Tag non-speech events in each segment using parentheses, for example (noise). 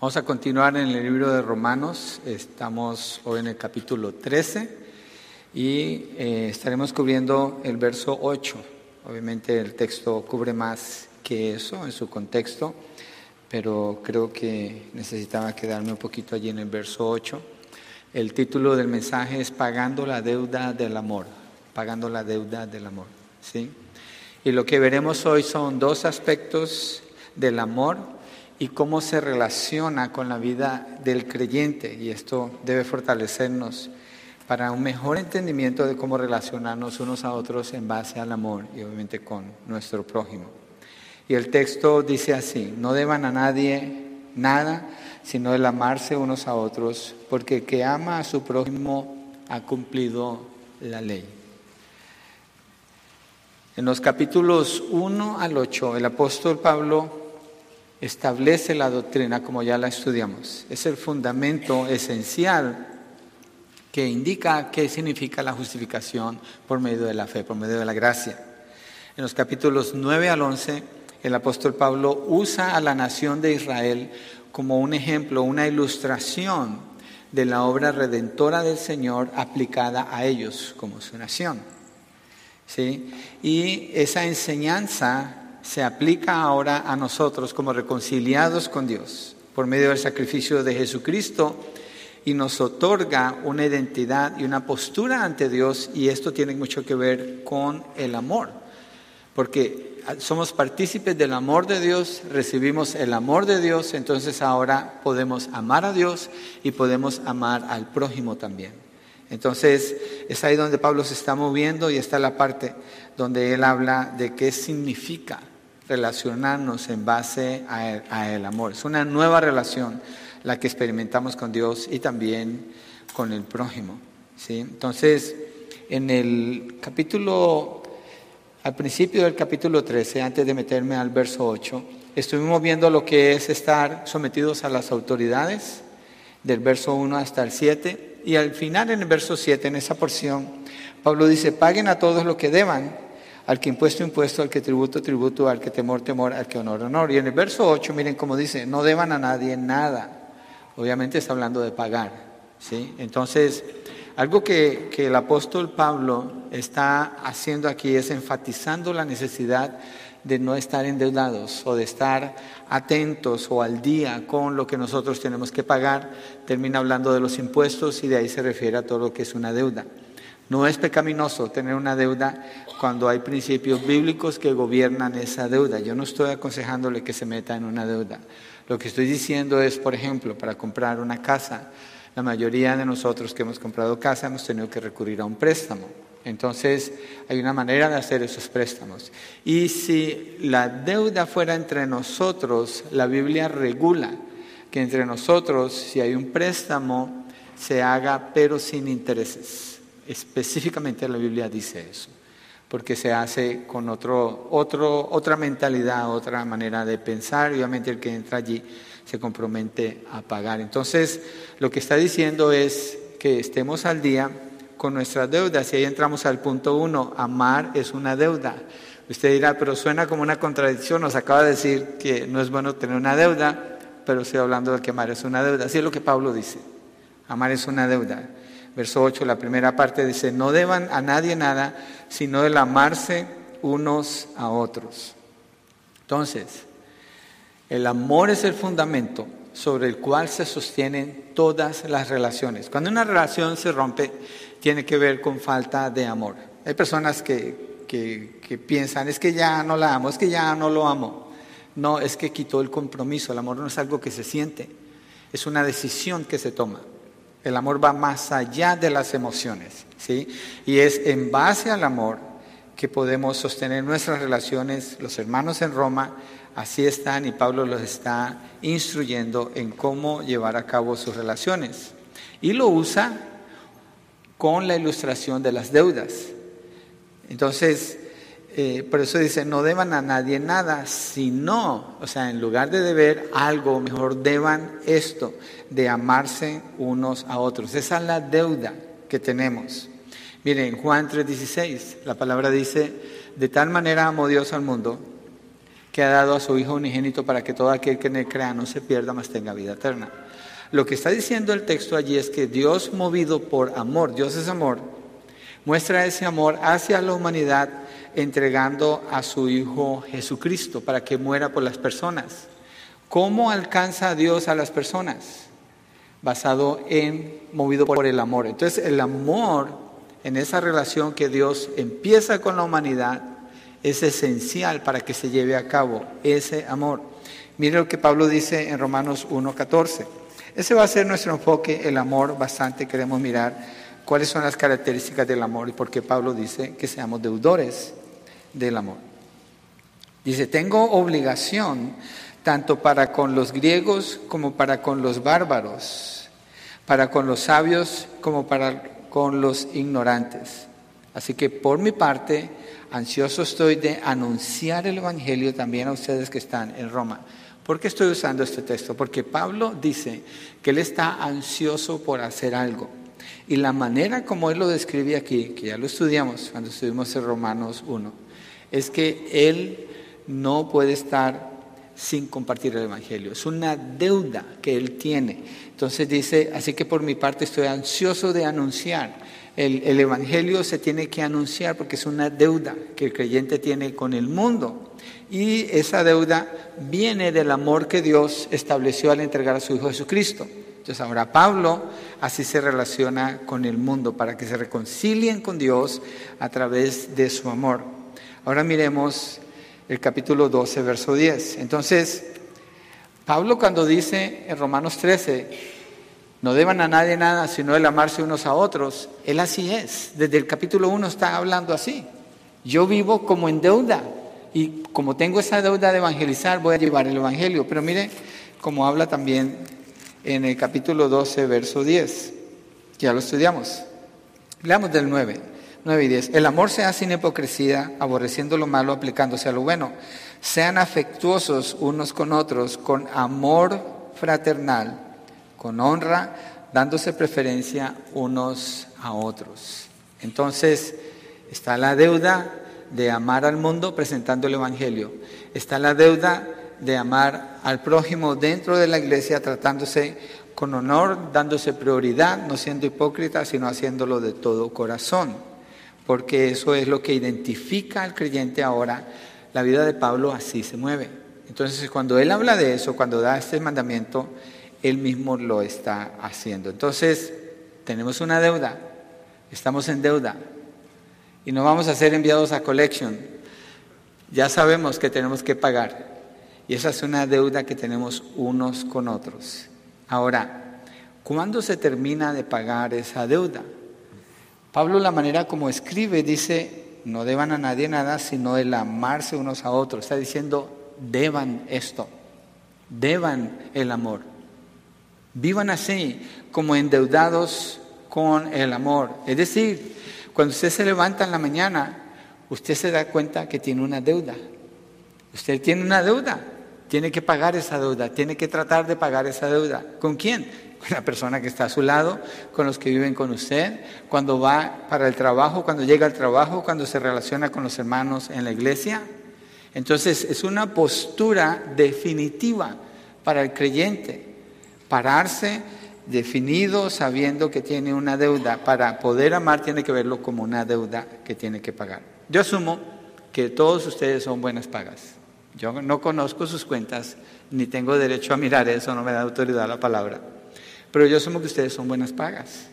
Vamos a continuar en el libro de Romanos, estamos hoy en el capítulo 13 y eh, estaremos cubriendo el verso 8. Obviamente el texto cubre más que eso en su contexto, pero creo que necesitaba quedarme un poquito allí en el verso 8. El título del mensaje es Pagando la deuda del amor, pagando la deuda del amor, ¿sí? Y lo que veremos hoy son dos aspectos del amor y cómo se relaciona con la vida del creyente. Y esto debe fortalecernos para un mejor entendimiento de cómo relacionarnos unos a otros en base al amor y obviamente con nuestro prójimo. Y el texto dice así, no deban a nadie nada, sino el amarse unos a otros, porque el que ama a su prójimo ha cumplido la ley. En los capítulos 1 al 8, el apóstol Pablo establece la doctrina como ya la estudiamos. Es el fundamento esencial que indica qué significa la justificación por medio de la fe, por medio de la gracia. En los capítulos 9 al 11, el apóstol Pablo usa a la nación de Israel como un ejemplo, una ilustración de la obra redentora del Señor aplicada a ellos como su nación. ¿Sí? Y esa enseñanza se aplica ahora a nosotros como reconciliados con Dios por medio del sacrificio de Jesucristo y nos otorga una identidad y una postura ante Dios y esto tiene mucho que ver con el amor, porque somos partícipes del amor de Dios, recibimos el amor de Dios, entonces ahora podemos amar a Dios y podemos amar al prójimo también. Entonces es ahí donde Pablo se está moviendo y está la parte donde él habla de qué significa relacionarnos en base a el, amor. Es una nueva relación la que experimentamos con Dios y también con el prójimo. ¿sí? Entonces, en el capítulo, al principio del capítulo 13, antes de meterme al verso 8, estuvimos viendo lo que es estar sometidos a las autoridades, del verso 1 hasta el 7, y al final en el verso 7, en esa porción, Pablo dice, paguen a todos lo que deban al que impuesto, impuesto, al que tributo, tributo, al que temor, temor, al que honor, honor. Y en el verso 8, miren cómo dice, no deban a nadie nada. Obviamente está hablando de pagar. ¿sí? Entonces, algo que, que el apóstol Pablo está haciendo aquí es enfatizando la necesidad de no estar endeudados o de estar atentos o al día con lo que nosotros tenemos que pagar. Termina hablando de los impuestos y de ahí se refiere a todo lo que es una deuda. No es pecaminoso tener una deuda cuando hay principios bíblicos que gobiernan esa deuda. Yo no estoy aconsejándole que se meta en una deuda. Lo que estoy diciendo es, por ejemplo, para comprar una casa, la mayoría de nosotros que hemos comprado casa hemos tenido que recurrir a un préstamo. Entonces, hay una manera de hacer esos préstamos. Y si la deuda fuera entre nosotros, la Biblia regula que entre nosotros, si hay un préstamo, se haga pero sin intereses. Específicamente la Biblia dice eso, porque se hace con otro, otro, otra mentalidad, otra manera de pensar, y obviamente el que entra allí se compromete a pagar. Entonces, lo que está diciendo es que estemos al día con nuestras deudas, y ahí entramos al punto uno, amar es una deuda. Usted dirá, pero suena como una contradicción, nos acaba de decir que no es bueno tener una deuda, pero estoy hablando de que amar es una deuda. Así es lo que Pablo dice, amar es una deuda verso 8, la primera parte dice, no deban a nadie nada, sino el amarse unos a otros. Entonces, el amor es el fundamento sobre el cual se sostienen todas las relaciones. Cuando una relación se rompe, tiene que ver con falta de amor. Hay personas que, que, que piensan, es que ya no la amo, es que ya no lo amo. No, es que quitó el compromiso. El amor no es algo que se siente, es una decisión que se toma. El amor va más allá de las emociones, ¿sí? Y es en base al amor que podemos sostener nuestras relaciones. Los hermanos en Roma así están y Pablo los está instruyendo en cómo llevar a cabo sus relaciones. Y lo usa con la ilustración de las deudas. Entonces, eh, por eso dice, no deban a nadie nada, sino, o sea, en lugar de deber algo, mejor deban esto, de amarse unos a otros. Esa es la deuda que tenemos. Miren, Juan 3:16, la palabra dice, de tal manera amó Dios al mundo que ha dado a su Hijo unigénito para que todo aquel que en él crea no se pierda, mas tenga vida eterna. Lo que está diciendo el texto allí es que Dios movido por amor, Dios es amor, muestra ese amor hacia la humanidad entregando a su Hijo Jesucristo para que muera por las personas. ¿Cómo alcanza Dios a las personas? Basado en, movido por el amor. Entonces el amor en esa relación que Dios empieza con la humanidad es esencial para que se lleve a cabo ese amor. Mire lo que Pablo dice en Romanos 1.14. Ese va a ser nuestro enfoque, el amor, bastante queremos mirar cuáles son las características del amor y por qué Pablo dice que seamos deudores del amor. Dice, tengo obligación tanto para con los griegos como para con los bárbaros, para con los sabios como para con los ignorantes. Así que por mi parte, ansioso estoy de anunciar el Evangelio también a ustedes que están en Roma. ¿Por qué estoy usando este texto? Porque Pablo dice que él está ansioso por hacer algo. Y la manera como él lo describe aquí, que ya lo estudiamos cuando estuvimos en Romanos 1, es que él no puede estar sin compartir el Evangelio. Es una deuda que él tiene. Entonces dice, así que por mi parte estoy ansioso de anunciar. El, el, Evangelio se tiene que anunciar porque es una deuda que el creyente tiene con el mundo. Y esa deuda viene del amor que Dios estableció al entregar a su Hijo Jesucristo. Entonces ahora Pablo así se relaciona con el mundo para que se reconcilien con Dios a través de su amor. Ahora miremos el capítulo 12, verso 10. Entonces, Pablo cuando dice en Romanos 13, no deban a nadie nada sino el amarse unos a otros, él así es. Desde el capítulo 1 está hablando así. Yo vivo como en deuda y como tengo esa deuda de evangelizar, voy a llevar el evangelio. Pero mire como habla también en el capítulo 12, verso 10. Ya lo estudiamos. Leamos del 9. 9 y 10. El amor sea sin hipocresía, aborreciendo lo malo, aplicándose a lo bueno. Sean afectuosos unos con otros, con amor fraternal, con honra, dándose preferencia unos a otros. Entonces, está la deuda de amar al mundo presentando el Evangelio. Está la deuda de amar al prójimo dentro de la iglesia tratándose con honor, dándose prioridad, no siendo hipócrita, sino haciéndolo de todo corazón porque eso es lo que identifica al creyente ahora. La vida de Pablo así se mueve. Entonces, cuando él habla de eso, cuando da este mandamiento, él mismo lo está haciendo. Entonces, tenemos una deuda, estamos en deuda y no vamos a ser enviados a collection. Ya sabemos que tenemos que pagar y esa es una deuda que tenemos unos con otros. Ahora, ¿cuándo se termina de pagar esa deuda? Pablo la manera como escribe dice, no deban a nadie nada sino el amarse unos a otros. Está diciendo, deban esto, deban el amor. Vivan así, como endeudados con el amor. Es decir, cuando usted se levanta en la mañana, usted se da cuenta que tiene una deuda. Usted tiene una deuda, tiene que pagar esa deuda, tiene que tratar de pagar esa deuda. ¿Con quién? Con la persona que está a su lado, con los que viven con usted, cuando va para el trabajo, cuando llega al trabajo, cuando se relaciona con los hermanos en la iglesia. Entonces es una postura definitiva para el creyente, pararse definido sabiendo que tiene una deuda. Para poder amar tiene que verlo como una deuda que tiene que pagar. Yo asumo que todos ustedes son buenas pagas. Yo no conozco sus cuentas, ni tengo derecho a mirar eso, no me da autoridad la palabra. Pero yo asumo que ustedes son buenas pagas.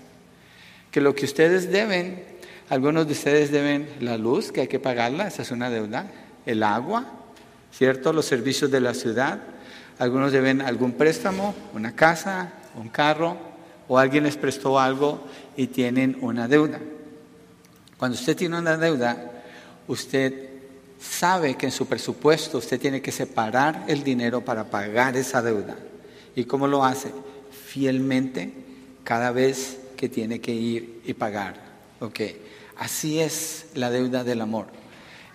Que lo que ustedes deben, algunos de ustedes deben la luz, que hay que pagarla, esa es una deuda, el agua, ¿cierto? Los servicios de la ciudad. Algunos deben algún préstamo, una casa, un carro, o alguien les prestó algo y tienen una deuda. Cuando usted tiene una deuda, usted sabe que en su presupuesto usted tiene que separar el dinero para pagar esa deuda. ¿Y cómo lo hace? Fielmente cada vez que tiene que ir y pagar. Ok, así es la deuda del amor.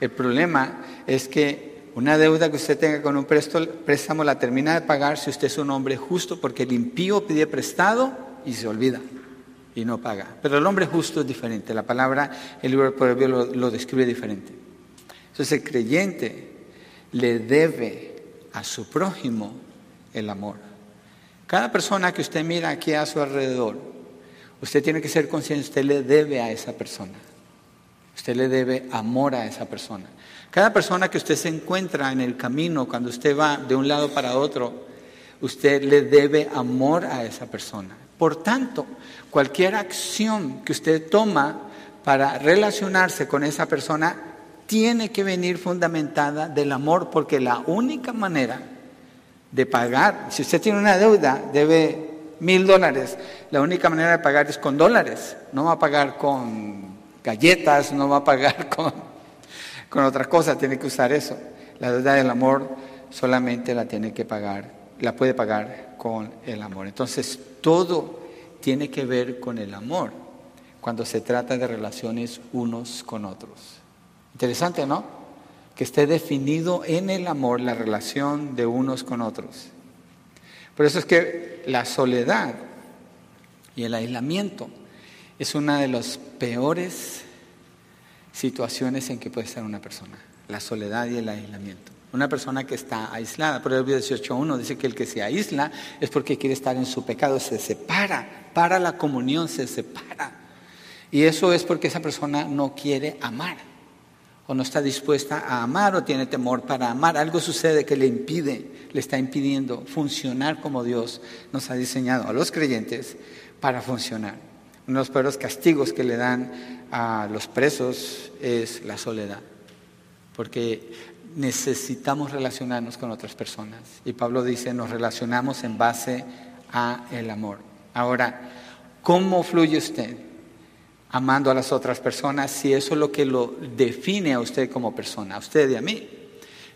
El problema es que una deuda que usted tenga con un préstamo la termina de pagar si usted es un hombre justo, porque el impío pide prestado y se olvida y no paga. Pero el hombre justo es diferente. La palabra, el libro de Proverbios lo, lo describe diferente. Entonces el creyente le debe a su prójimo el amor. Cada persona que usted mira aquí a su alrededor, usted tiene que ser consciente, usted le debe a esa persona. Usted le debe amor a esa persona. Cada persona que usted se encuentra en el camino, cuando usted va de un lado para otro, usted le debe amor a esa persona. Por tanto, cualquier acción que usted toma para relacionarse con esa persona tiene que venir fundamentada del amor, porque la única manera de pagar, si usted tiene una deuda, debe mil dólares, la única manera de pagar es con dólares, no va a pagar con galletas, no va a pagar (laughs) con, con otra cosa, tiene que usar eso. La deuda del amor solamente la tiene que pagar, la puede pagar con el amor. Entonces, todo tiene que ver con el amor cuando se trata de relaciones unos con otros. Interesante, ¿no? Que esté definido en el amor la relación de unos con otros. Por eso es que la soledad y el aislamiento es una de las peores situaciones en que puede estar una persona, la soledad y el aislamiento. Una persona que está aislada, Proverbios 18.1 dice que el que se aísla es porque quiere estar en su pecado, se separa, para la comunión se separa. Y eso es porque esa persona no quiere amar, o no está dispuesta a amar, o tiene temor para amar. Algo sucede que le impide, le está impidiendo funcionar como Dios nos ha diseñado a los creyentes para funcionar. Uno de los peores castigos que le dan a los presos es la soledad, porque necesitamos relacionarnos con otras personas. Y Pablo dice, nos relacionamos en base a el amor. Ahora, ¿cómo fluye usted amando a las otras personas si eso es lo que lo define a usted como persona, a usted y a mí?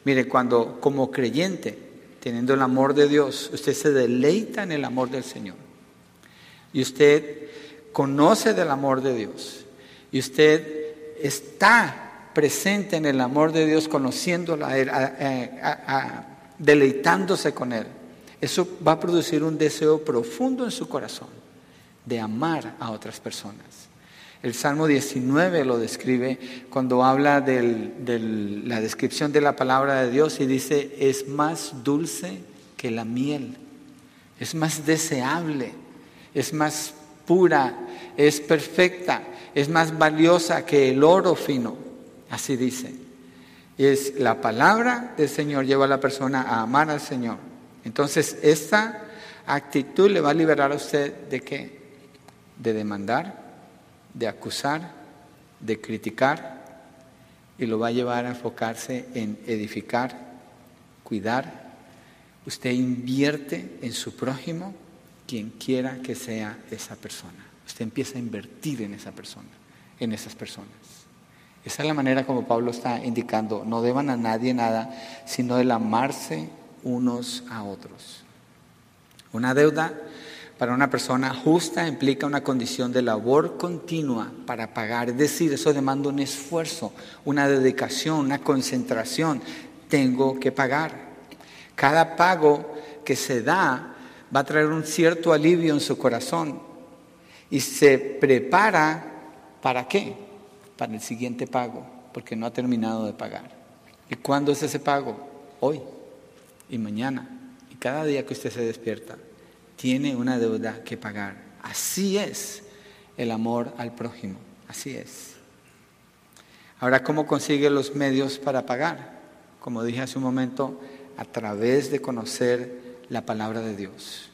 Mire, cuando como creyente, teniendo el amor de Dios, usted se deleita en el amor del Señor. Y usted conoce del amor de Dios. Y usted está presente en el amor de Dios, conociéndola, deleitándose con Él. Eso va a producir un deseo profundo en su corazón de amar a otras personas. El Salmo 19 lo describe cuando habla de la descripción de la palabra de Dios y dice, es más dulce que la miel, es más deseable, es más pura, es perfecta, es más valiosa que el oro fino. Así dice. Y es la palabra del Señor lleva a la persona a amar al Señor. Entonces, esta actitud le va a liberar a usted de qué? De demandar, de acusar, de criticar y lo va a llevar a enfocarse en edificar, cuidar. Usted invierte en su prójimo, quien quiera que sea esa persona. Usted empieza a invertir en esa persona, en esas personas. Esa es la manera como Pablo está indicando, no deban a nadie nada, sino el amarse unos a otros. Una deuda para una persona justa implica una condición de labor continua para pagar, es decir, eso demanda un esfuerzo, una dedicación, una concentración. Tengo que pagar. Cada pago que se da va a traer un cierto alivio en su corazón y se prepara para qué? para el siguiente pago, porque no ha terminado de pagar. ¿Y cuándo es ese pago? Hoy y mañana. Y cada día que usted se despierta, tiene una deuda que pagar. Así es el amor al prójimo. Así es. Ahora, ¿cómo consigue los medios para pagar? Como dije hace un momento, a través de conocer la palabra de Dios.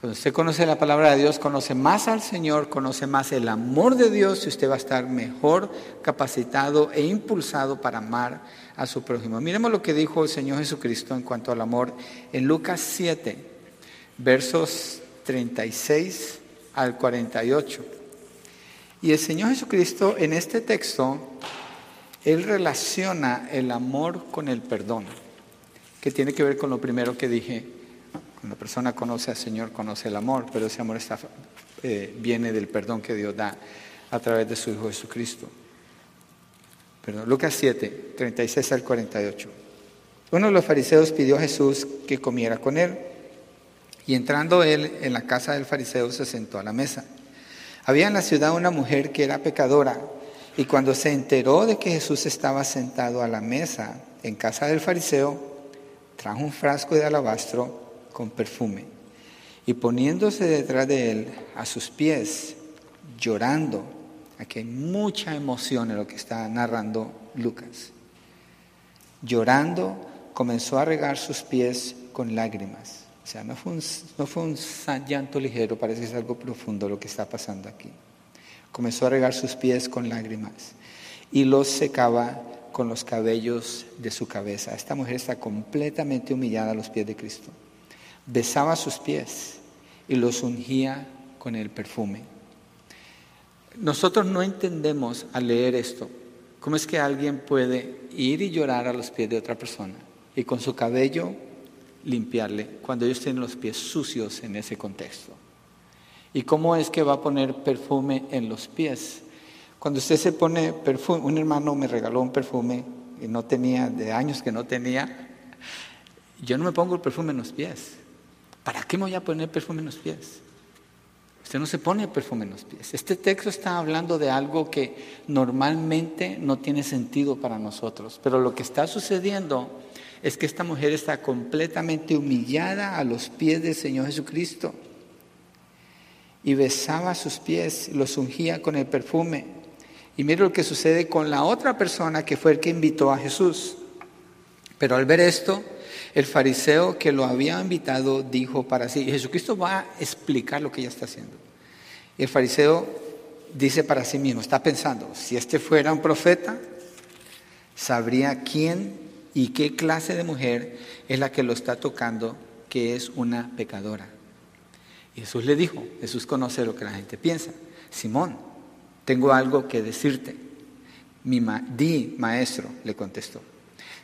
Cuando usted conoce la palabra de Dios, conoce más al Señor, conoce más el amor de Dios y usted va a estar mejor capacitado e impulsado para amar a su prójimo. Miremos lo que dijo el Señor Jesucristo en cuanto al amor en Lucas 7, versos 36 al 48. Y el Señor Jesucristo en este texto, Él relaciona el amor con el perdón, que tiene que ver con lo primero que dije cuando la persona conoce al Señor, conoce el amor, pero ese amor está, eh, viene del perdón que Dios da a través de su Hijo Jesucristo. Perdón, Lucas 7, 36 al 48. Uno de los fariseos pidió a Jesús que comiera con él, y entrando él en la casa del fariseo se sentó a la mesa. Había en la ciudad una mujer que era pecadora, Y cuando se enteró de que Jesús estaba sentado a la mesa en casa del fariseo, trajo un frasco de alabastro con perfume y poniéndose detrás de él a sus pies, llorando, aquí hay mucha emoción en lo que está narrando Lucas, llorando comenzó a regar sus pies con lágrimas. O sea, no fue un, no fue un llanto ligero, parece que es algo profundo lo que está pasando aquí comenzó a regar sus pies con lágrimas y los secaba con los cabellos de su cabeza. Esta mujer está completamente humillada a los pies de Cristo. Besaba sus pies y los ungía con el perfume. Nosotros no entendemos al leer esto cómo es que alguien puede ir y llorar a los pies de otra persona y con su cabello limpiarle cuando ellos tienen los pies sucios en ese contexto. ¿Y cómo es que va a poner perfume en los pies? Cuando usted se pone perfume, un hermano me regaló un perfume y no tenía, de años que no tenía, yo no me pongo el perfume en los pies. ¿Para qué me voy a poner perfume en los pies? Usted no se pone perfume en los pies. Este texto está hablando de algo que normalmente no tiene sentido para nosotros, pero lo que está sucediendo es que esta mujer está completamente humillada a los pies del Señor Jesucristo y besaba sus pies, los ungía con el perfume. Y mire lo que sucede con la otra persona que fue el que invitó a Jesús. Pero al ver esto, el fariseo que lo había invitado dijo para sí, y Jesucristo va a explicar lo que ella está haciendo. Y el fariseo dice para sí mismo, está pensando, si este fuera un profeta, sabría quién y qué clase de mujer es la que lo está tocando, que es una pecadora. Y Jesús le dijo, Jesús conoce lo que la gente piensa. Simón, tengo algo que decirte. Mi di, maestro, le contestó.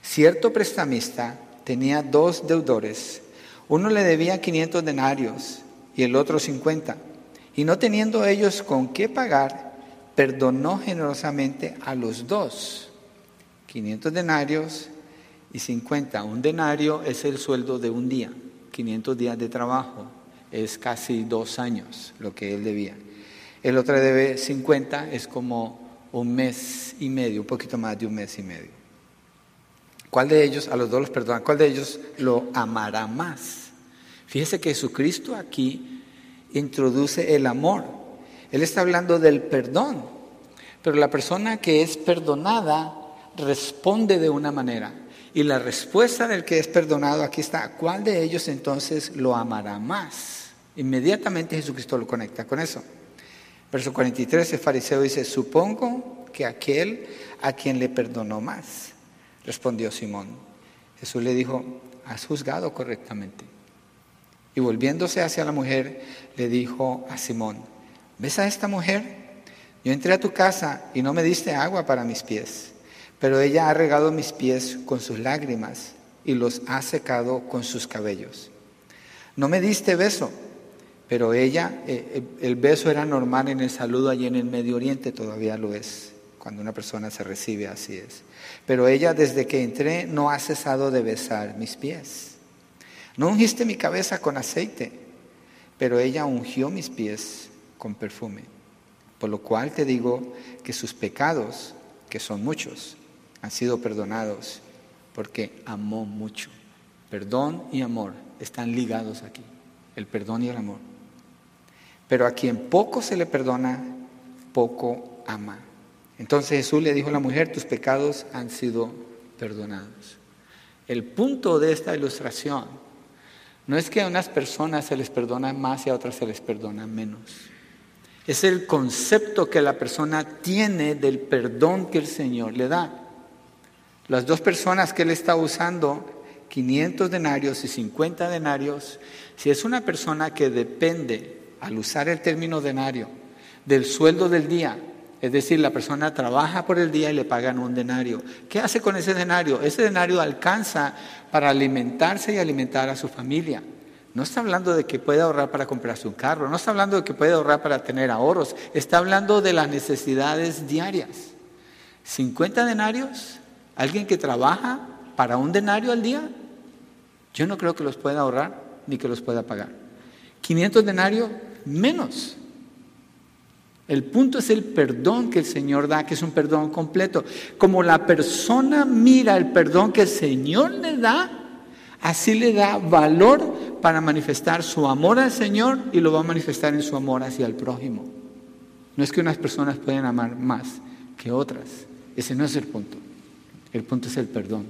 Cierto prestamista tenía dos deudores. Uno le debía 500 denarios y el otro 50. Y no teniendo ellos con qué pagar, perdonó generosamente a los dos. 500 denarios y 50. Un denario es el sueldo de un día, 500 días de trabajo es casi dos años lo que él debía. El otro debe 50, es como un mes y medio, un poquito más de un mes y medio. ¿Cuál de ellos, a los dos los perdona, cuál de ellos lo amará más? Fíjese que Jesucristo aquí introduce el amor. Él está hablando del perdón, pero la persona que es perdonada responde de una manera. Y la respuesta del que es perdonado aquí está, ¿cuál de ellos entonces lo amará más? Inmediatamente Jesucristo lo conecta con eso. Verso 43, el fariseo dice, supongo que aquel a quien le perdonó más. Respondió Simón. Jesús le dijo, has juzgado correctamente. Y volviéndose hacia la mujer, le dijo a Simón, ¿ves a esta mujer? Yo entré a tu casa y no me diste agua para mis pies, pero ella ha regado mis pies con sus lágrimas y los ha secado con sus cabellos. No me diste beso pero ella, eh, eh, el beso era normal en el saludo allí en el Medio Oriente, todavía lo es, cuando una persona se recibe, así es. Pero ella desde que entré no ha cesado de besar mis pies. No ungiste mi cabeza con aceite, pero ella ungió mis pies con perfume. Por lo cual te digo que sus pecados, que son muchos, han sido perdonados porque amó mucho. Perdón y amor están ligados aquí, el perdón y el amor. Pero a quien poco se le perdona, poco ama. Entonces Jesús le dijo a la mujer, tus pecados han sido perdonados. El punto de esta ilustración no es que a unas personas se les perdona más y a otras se les perdona menos. Es el concepto que la persona tiene del perdón que el Señor le da. Las dos personas que él está usando, 500 denarios y 50 denarios, si es una persona que depende al usar el término denario, del sueldo del día. Es decir, la persona trabaja por el día y le pagan un denario. ¿Qué hace con ese denario? Ese denario alcanza para alimentarse y alimentar a su familia. No está hablando de que puede ahorrar para comprarse un carro, no está hablando de que puede ahorrar para tener ahorros, está hablando de las necesidades diarias. 50 denarios, alguien que trabaja para un denario al día, yo no creo que los pueda ahorrar ni que los pueda pagar. 500 denarios, menos. El punto es el perdón que el Señor da, que es un perdón completo. Como la persona mira el perdón que el Señor le da, así le da valor para manifestar su amor al Señor y lo va a manifestar en su amor hacia el prójimo. No es que unas personas pueden amar más que otras. Ese no es el punto. El punto es el perdón.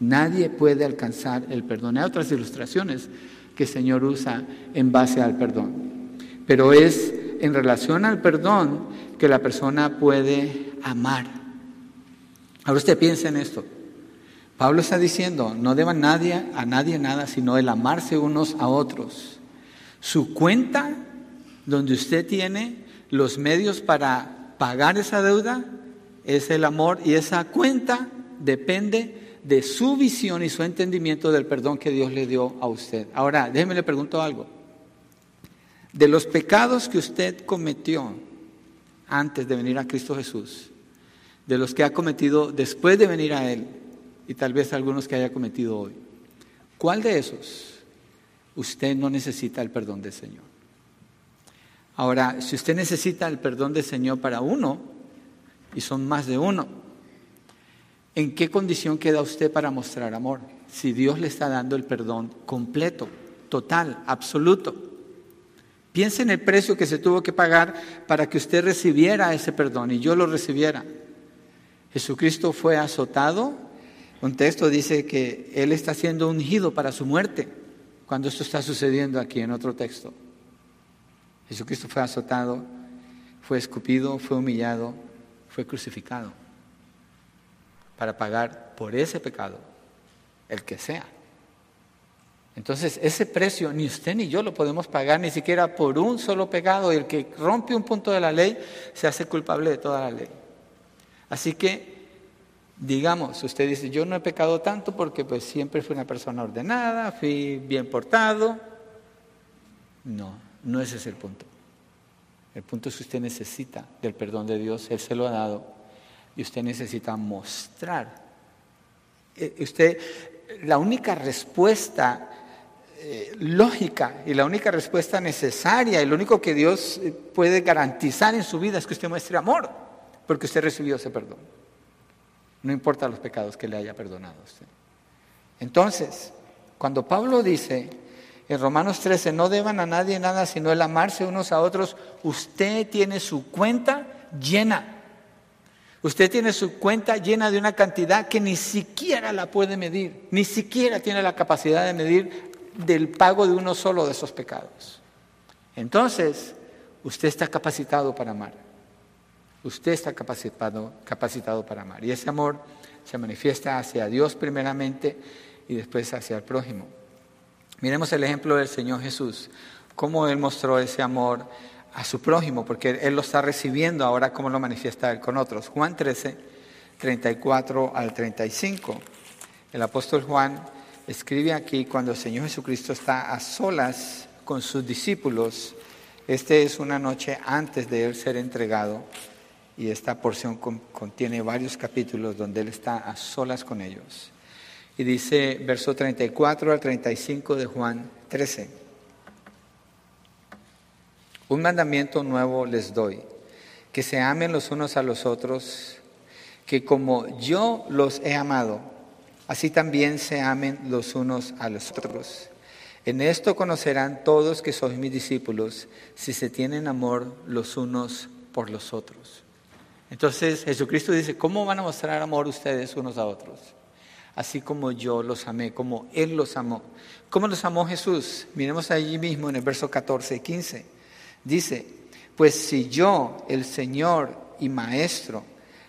Nadie puede alcanzar el perdón. Hay otras ilustraciones que el Señor usa en base al perdón. Pero es en relación al perdón que la persona puede amar. Ahora usted piensa en esto. Pablo está diciendo, no deba nadie, a nadie nada, sino el amarse unos a otros. Su cuenta, donde usted tiene los medios para pagar esa deuda, es el amor y esa cuenta depende de su visión y su entendimiento del perdón que Dios le dio a usted. Ahora, déjeme le pregunto algo de los pecados que usted cometió antes de venir a Cristo Jesús, de los que ha cometido después de venir a Él y tal vez algunos que haya cometido hoy, ¿cuál de esos usted no necesita el perdón del Señor? Ahora, si usted necesita el perdón del Señor para uno, y son más de uno, ¿en qué condición queda usted para mostrar amor? Si Dios le está dando el perdón completo, total, absoluto. Piense en el precio que se tuvo que pagar para que usted recibiera ese perdón y yo lo recibiera. Jesucristo fue azotado. Un texto dice que Él está siendo ungido para su muerte, cuando esto está sucediendo aquí en otro texto. Jesucristo fue azotado, fue escupido, fue humillado, fue crucificado para pagar por ese pecado, el que sea. Entonces, ese precio ni usted ni yo lo podemos pagar ni siquiera por un solo pecado. El que rompe un punto de la ley se hace culpable de toda la ley. Así que, digamos, usted dice, yo no he pecado tanto porque pues siempre fui una persona ordenada, fui bien portado. No, no ese es el punto. El punto es que usted necesita del perdón de Dios, Él se lo ha dado, y usted necesita mostrar. Eh, usted, la única respuesta eh, lógica y la única respuesta necesaria y lo único que Dios eh, puede garantizar en su vida es que usted muestre amor, porque usted recibió ese perdón. No importa los pecados que le haya perdonado a usted. Entonces, cuando Pablo dice en Romanos 13, no deban a nadie nada sino el amarse unos a otros, usted tiene su cuenta llena. Usted tiene su cuenta llena de una cantidad que ni siquiera la puede medir, ni siquiera tiene la capacidad de medir del pago de uno solo de esos pecados. Entonces, usted está capacitado para amar. Usted está capacitado, capacitado para amar. Y ese amor se manifiesta hacia Dios primeramente y después hacia el prójimo. Miremos el ejemplo del Señor Jesús, cómo Él mostró ese amor a su prójimo, porque Él lo está recibiendo ahora, cómo lo manifiesta Él con otros. Juan 13, 34 al 35. El apóstol Juan escribe aquí cuando el Señor Jesucristo está a solas con sus discípulos. Esta es una noche antes de Él ser entregado y esta porción contiene varios capítulos donde Él está a solas con ellos. Y dice verso 34 al 35 de Juan 13. Un mandamiento nuevo les doy, que se amen los unos a los otros, que como yo los he amado, Así también se amen los unos a los otros. En esto conocerán todos que sois mis discípulos, si se tienen amor los unos por los otros. Entonces Jesucristo dice, ¿cómo van a mostrar amor ustedes unos a otros? Así como yo los amé, como Él los amó. ¿Cómo los amó Jesús? Miremos allí mismo en el verso 14 y 15. Dice, pues si yo, el Señor y Maestro,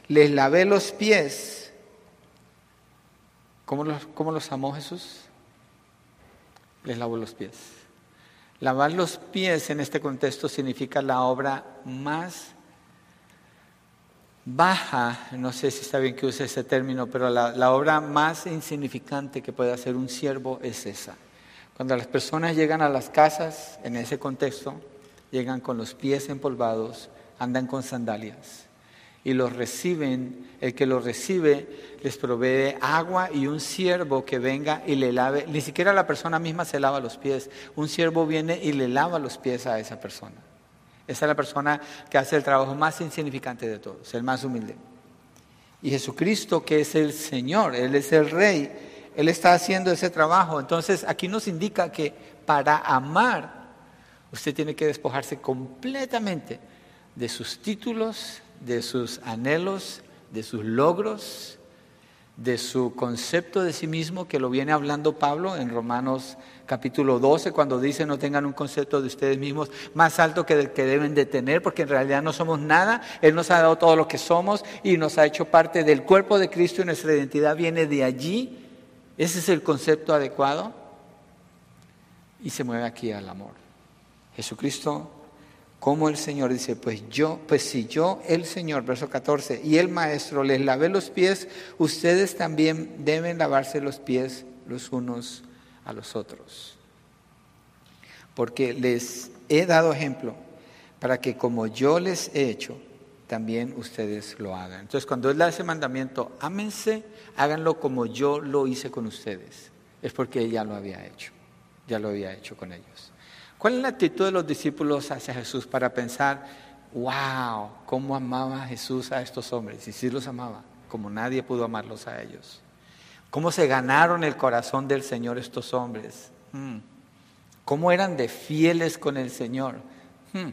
les lavé los pies, ¿Cómo los, amó Jesús? Les lavó los pies. Lavar los pies en este contexto significa la obra más baja, no sé si está bien que use ese término, pero la, obra más insignificante que puede hacer un siervo es esa. Cuando las personas llegan a las casas, en ese contexto, llegan con los pies empolvados, andan con sandalias y los reciben, el que los recibe les provee agua y un siervo que venga y le lave, ni siquiera la persona misma se lava los pies, un siervo viene y le lava los pies a esa persona. Esa es la persona que hace el trabajo más insignificante de todos, el más humilde. Y Jesucristo, que es el Señor, Él es el Rey, Él está haciendo ese trabajo. Entonces aquí nos indica que para amar, usted tiene que despojarse completamente de sus títulos, de sus anhelos, de sus logros, de su concepto de sí mismo, que lo viene hablando Pablo en Romanos capítulo 12, cuando dice no tengan un concepto de ustedes mismos más alto que el que deben de tener, porque en realidad no somos nada, Él nos ha dado todo lo que somos y nos ha hecho parte del cuerpo de Cristo y nuestra identidad viene de allí. Ese es el concepto adecuado y se mueve aquí al amor. Jesucristo como el Señor dice, pues yo, pues si yo, el Señor, verso 14, y el Maestro les lavé los pies, ustedes también deben lavarse los pies los unos a los otros. Porque les he dado ejemplo para que como yo les he hecho, también ustedes lo hagan. Entonces, cuando Él da ese mandamiento, ámense, háganlo como yo lo hice con ustedes. Es porque Él ya lo había hecho, ya lo había hecho con ellos. ¿Cuál es la actitud de los discípulos hacia Jesús para pensar, wow, cómo amaba Jesús a estos hombres? Y sí los amaba, como nadie pudo amarlos a ellos. ¿Cómo se ganaron el corazón del Señor estos hombres? Hmm. ¿Cómo eran de fieles con el Señor? Hmm.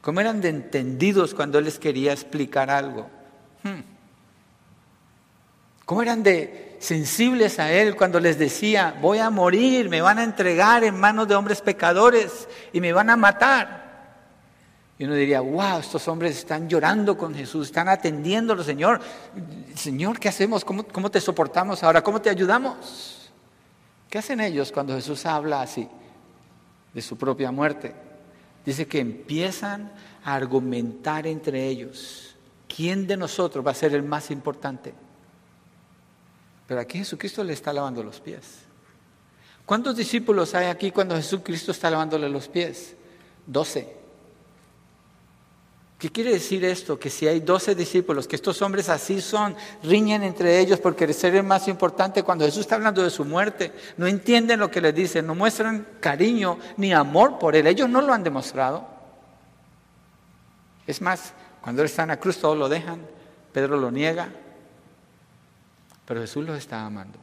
¿Cómo eran de entendidos cuando Él les quería explicar algo? Hmm. ¿Cómo eran de sensibles a Él cuando les decía, voy a morir, me van a entregar en manos de hombres pecadores y me van a matar. Y uno diría, wow, estos hombres están llorando con Jesús, están atendiéndolo, Señor. Señor, ¿qué hacemos? ¿Cómo, ¿Cómo te soportamos ahora? ¿Cómo te ayudamos? ¿Qué hacen ellos cuando Jesús habla así de su propia muerte? Dice que empiezan a argumentar entre ellos. ¿Quién de nosotros va a ser el más importante? Pero aquí Jesucristo le está lavando los pies. ¿Cuántos discípulos hay aquí cuando Jesucristo está lavándole los pies? Doce. ¿Qué quiere decir esto? Que si hay doce discípulos, que estos hombres así son, riñen entre ellos porque ser el más importante cuando Jesús está hablando de su muerte, no entienden lo que les dice, no muestran cariño ni amor por él, ellos no lo han demostrado. Es más, cuando él está en la cruz todos lo dejan, Pedro lo niega, pero Jesús los está amando.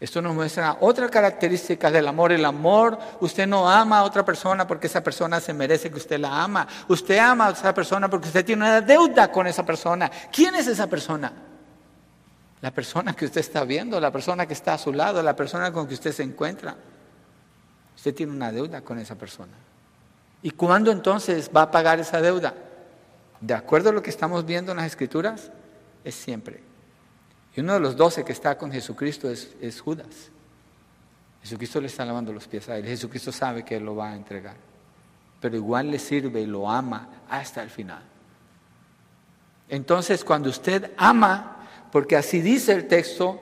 Esto nos muestra otra característica del amor. El amor, usted no ama a otra persona porque esa persona se merece que usted la ama. Usted ama a esa persona porque usted tiene una deuda con esa persona. ¿Quién es esa persona? La persona que usted está viendo, la persona que está a su lado, la persona con que usted se encuentra. Usted tiene una deuda con esa persona. ¿Y cuándo entonces va a pagar esa deuda? De acuerdo a lo que estamos viendo en las escrituras, es siempre. Y uno de los doce que está con Jesucristo es, Judas. Jesucristo le está lavando los pies a él. Jesucristo sabe que él lo va a entregar. Pero igual le sirve y lo ama hasta el final. Entonces, cuando usted ama, porque así dice el texto,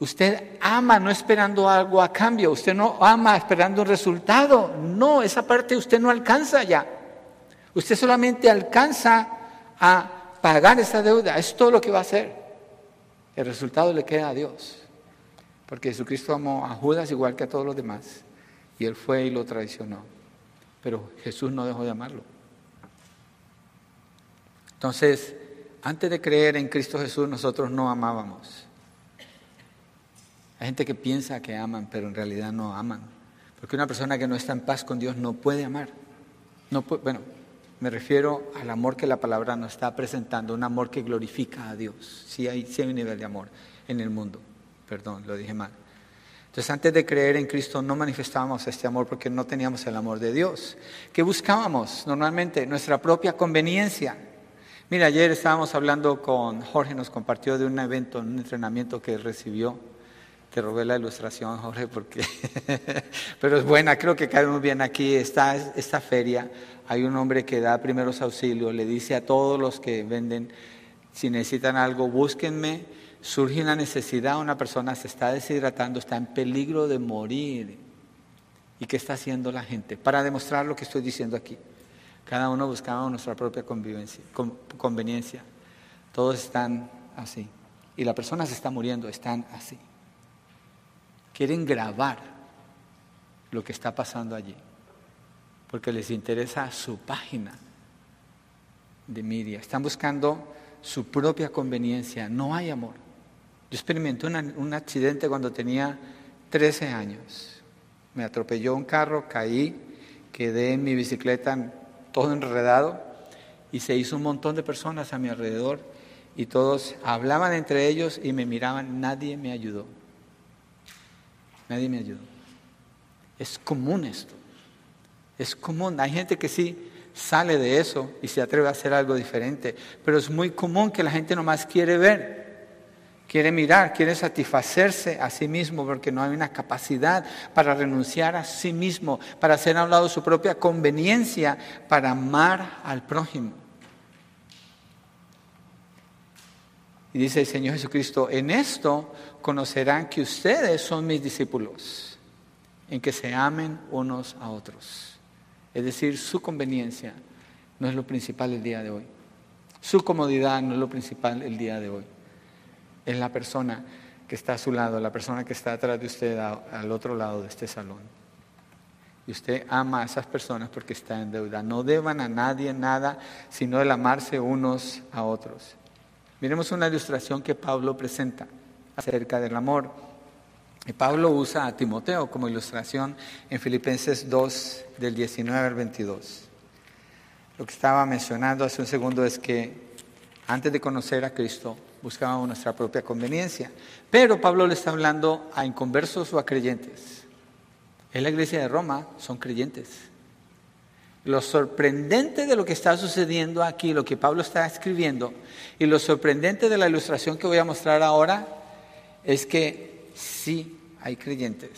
usted ama no esperando algo a cambio. Usted no ama esperando un resultado. No, esa parte usted no alcanza ya. Usted solamente alcanza a pagar esa deuda. Es todo lo que va a hacer. El resultado le queda a Dios. Porque Jesucristo amó a Judas igual que a todos los demás. Y él fue y lo traicionó. Pero Jesús no dejó de amarlo. Entonces, antes de creer en Cristo Jesús, nosotros no amábamos. Hay gente que piensa que aman, pero en realidad no aman. Porque una persona que no está en paz con Dios no puede amar. No bueno, me refiero al amor que la palabra nos está presentando, un amor que glorifica a Dios. Sí hay, sí hay un nivel de amor en el mundo. Perdón, lo dije mal. Entonces, antes de creer en Cristo no manifestábamos este amor porque no teníamos el amor de Dios. ¿Qué buscábamos? Normalmente nuestra propia conveniencia. Mira, ayer estábamos hablando con Jorge, nos compartió de un evento, un entrenamiento que recibió. Te robé la ilustración, Jorge, porque... (laughs) Pero es buena, creo que cae muy bien aquí. Está esta feria hay un hombre que da primeros auxilios, le dice a todos los que venden, si necesitan algo, búsquenme, surge una necesidad, una persona se está deshidratando, está en peligro de morir. ¿Y qué está haciendo la gente? Para demostrar lo que estoy diciendo aquí. Cada uno buscaba nuestra propia conveniencia. Todos están así. Y la persona se está muriendo, están así. Quieren grabar lo que está pasando allí. porque les interesa su página de media. Están buscando su propia conveniencia. No hay amor. Yo experimenté un accidente cuando tenía 13 años. Me atropelló un carro, caí, quedé en mi bicicleta todo enredado y se hizo un montón de personas a mi alrededor y todos hablaban entre ellos y me miraban. Nadie me ayudó. Nadie me ayudó. Es común esto. Es común. Hay gente que sí sale de eso y se atreve a hacer algo diferente. Pero es muy común que la gente nomás quiere ver, quiere mirar, quiere satisfacerse a sí mismo porque no hay una capacidad para renunciar a sí mismo, para hacer a un lado su propia conveniencia, para amar al prójimo. Y dice el Señor Jesucristo, en esto conocerán que ustedes son mis discípulos, en que se amen unos a otros. Es decir, su conveniencia no es lo principal el día de hoy. Su comodidad no es lo principal el día de hoy. Es la persona que está a su lado, la persona que está atrás de usted al otro lado de este salón. Y usted ama a esas personas porque está en deuda. No deban a nadie nada, sino el amarse unos a otros. Miremos una ilustración que Pablo presenta acerca del amor. Y Pablo usa a Timoteo como ilustración en Filipenses 2, del 19 al 22. Lo que estaba mencionando hace un segundo es que antes de conocer a Cristo buscábamos nuestra propia conveniencia. Pero Pablo le está hablando a inconversos o a creyentes. En la iglesia de Roma son creyentes. Lo sorprendente de lo que está sucediendo aquí, lo que Pablo está escribiendo, y lo sorprendente de la ilustración que voy a mostrar ahora, es que sí hay creyentes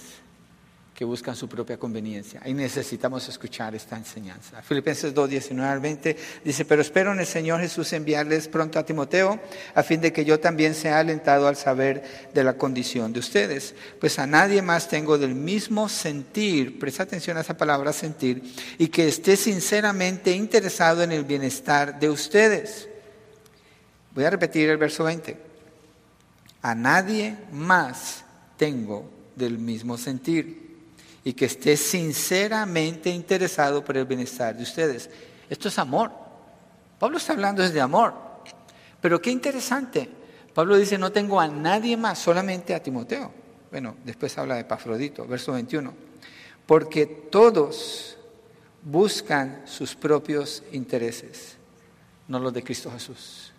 que buscan su propia conveniencia y necesitamos escuchar esta enseñanza. Filipenses 2, 19 al 20 dice, pero espero en el Señor Jesús enviarles pronto a Timoteo a fin de que yo también sea alentado al saber de la condición de ustedes, pues a nadie más tengo del mismo sentir, presta atención a esa palabra sentir, y que esté sinceramente interesado en el bienestar de ustedes. Voy a repetir el verso 20. A nadie más tengo del mismo sentir y que esté sinceramente interesado por el bienestar de ustedes. Esto es amor. Pablo está hablando desde amor. Pero qué interesante. Pablo dice, no tengo a nadie más, solamente a Timoteo. Bueno, después habla de Pafrodito, verso 21. Porque todos buscan sus propios intereses, no los de Cristo Jesús.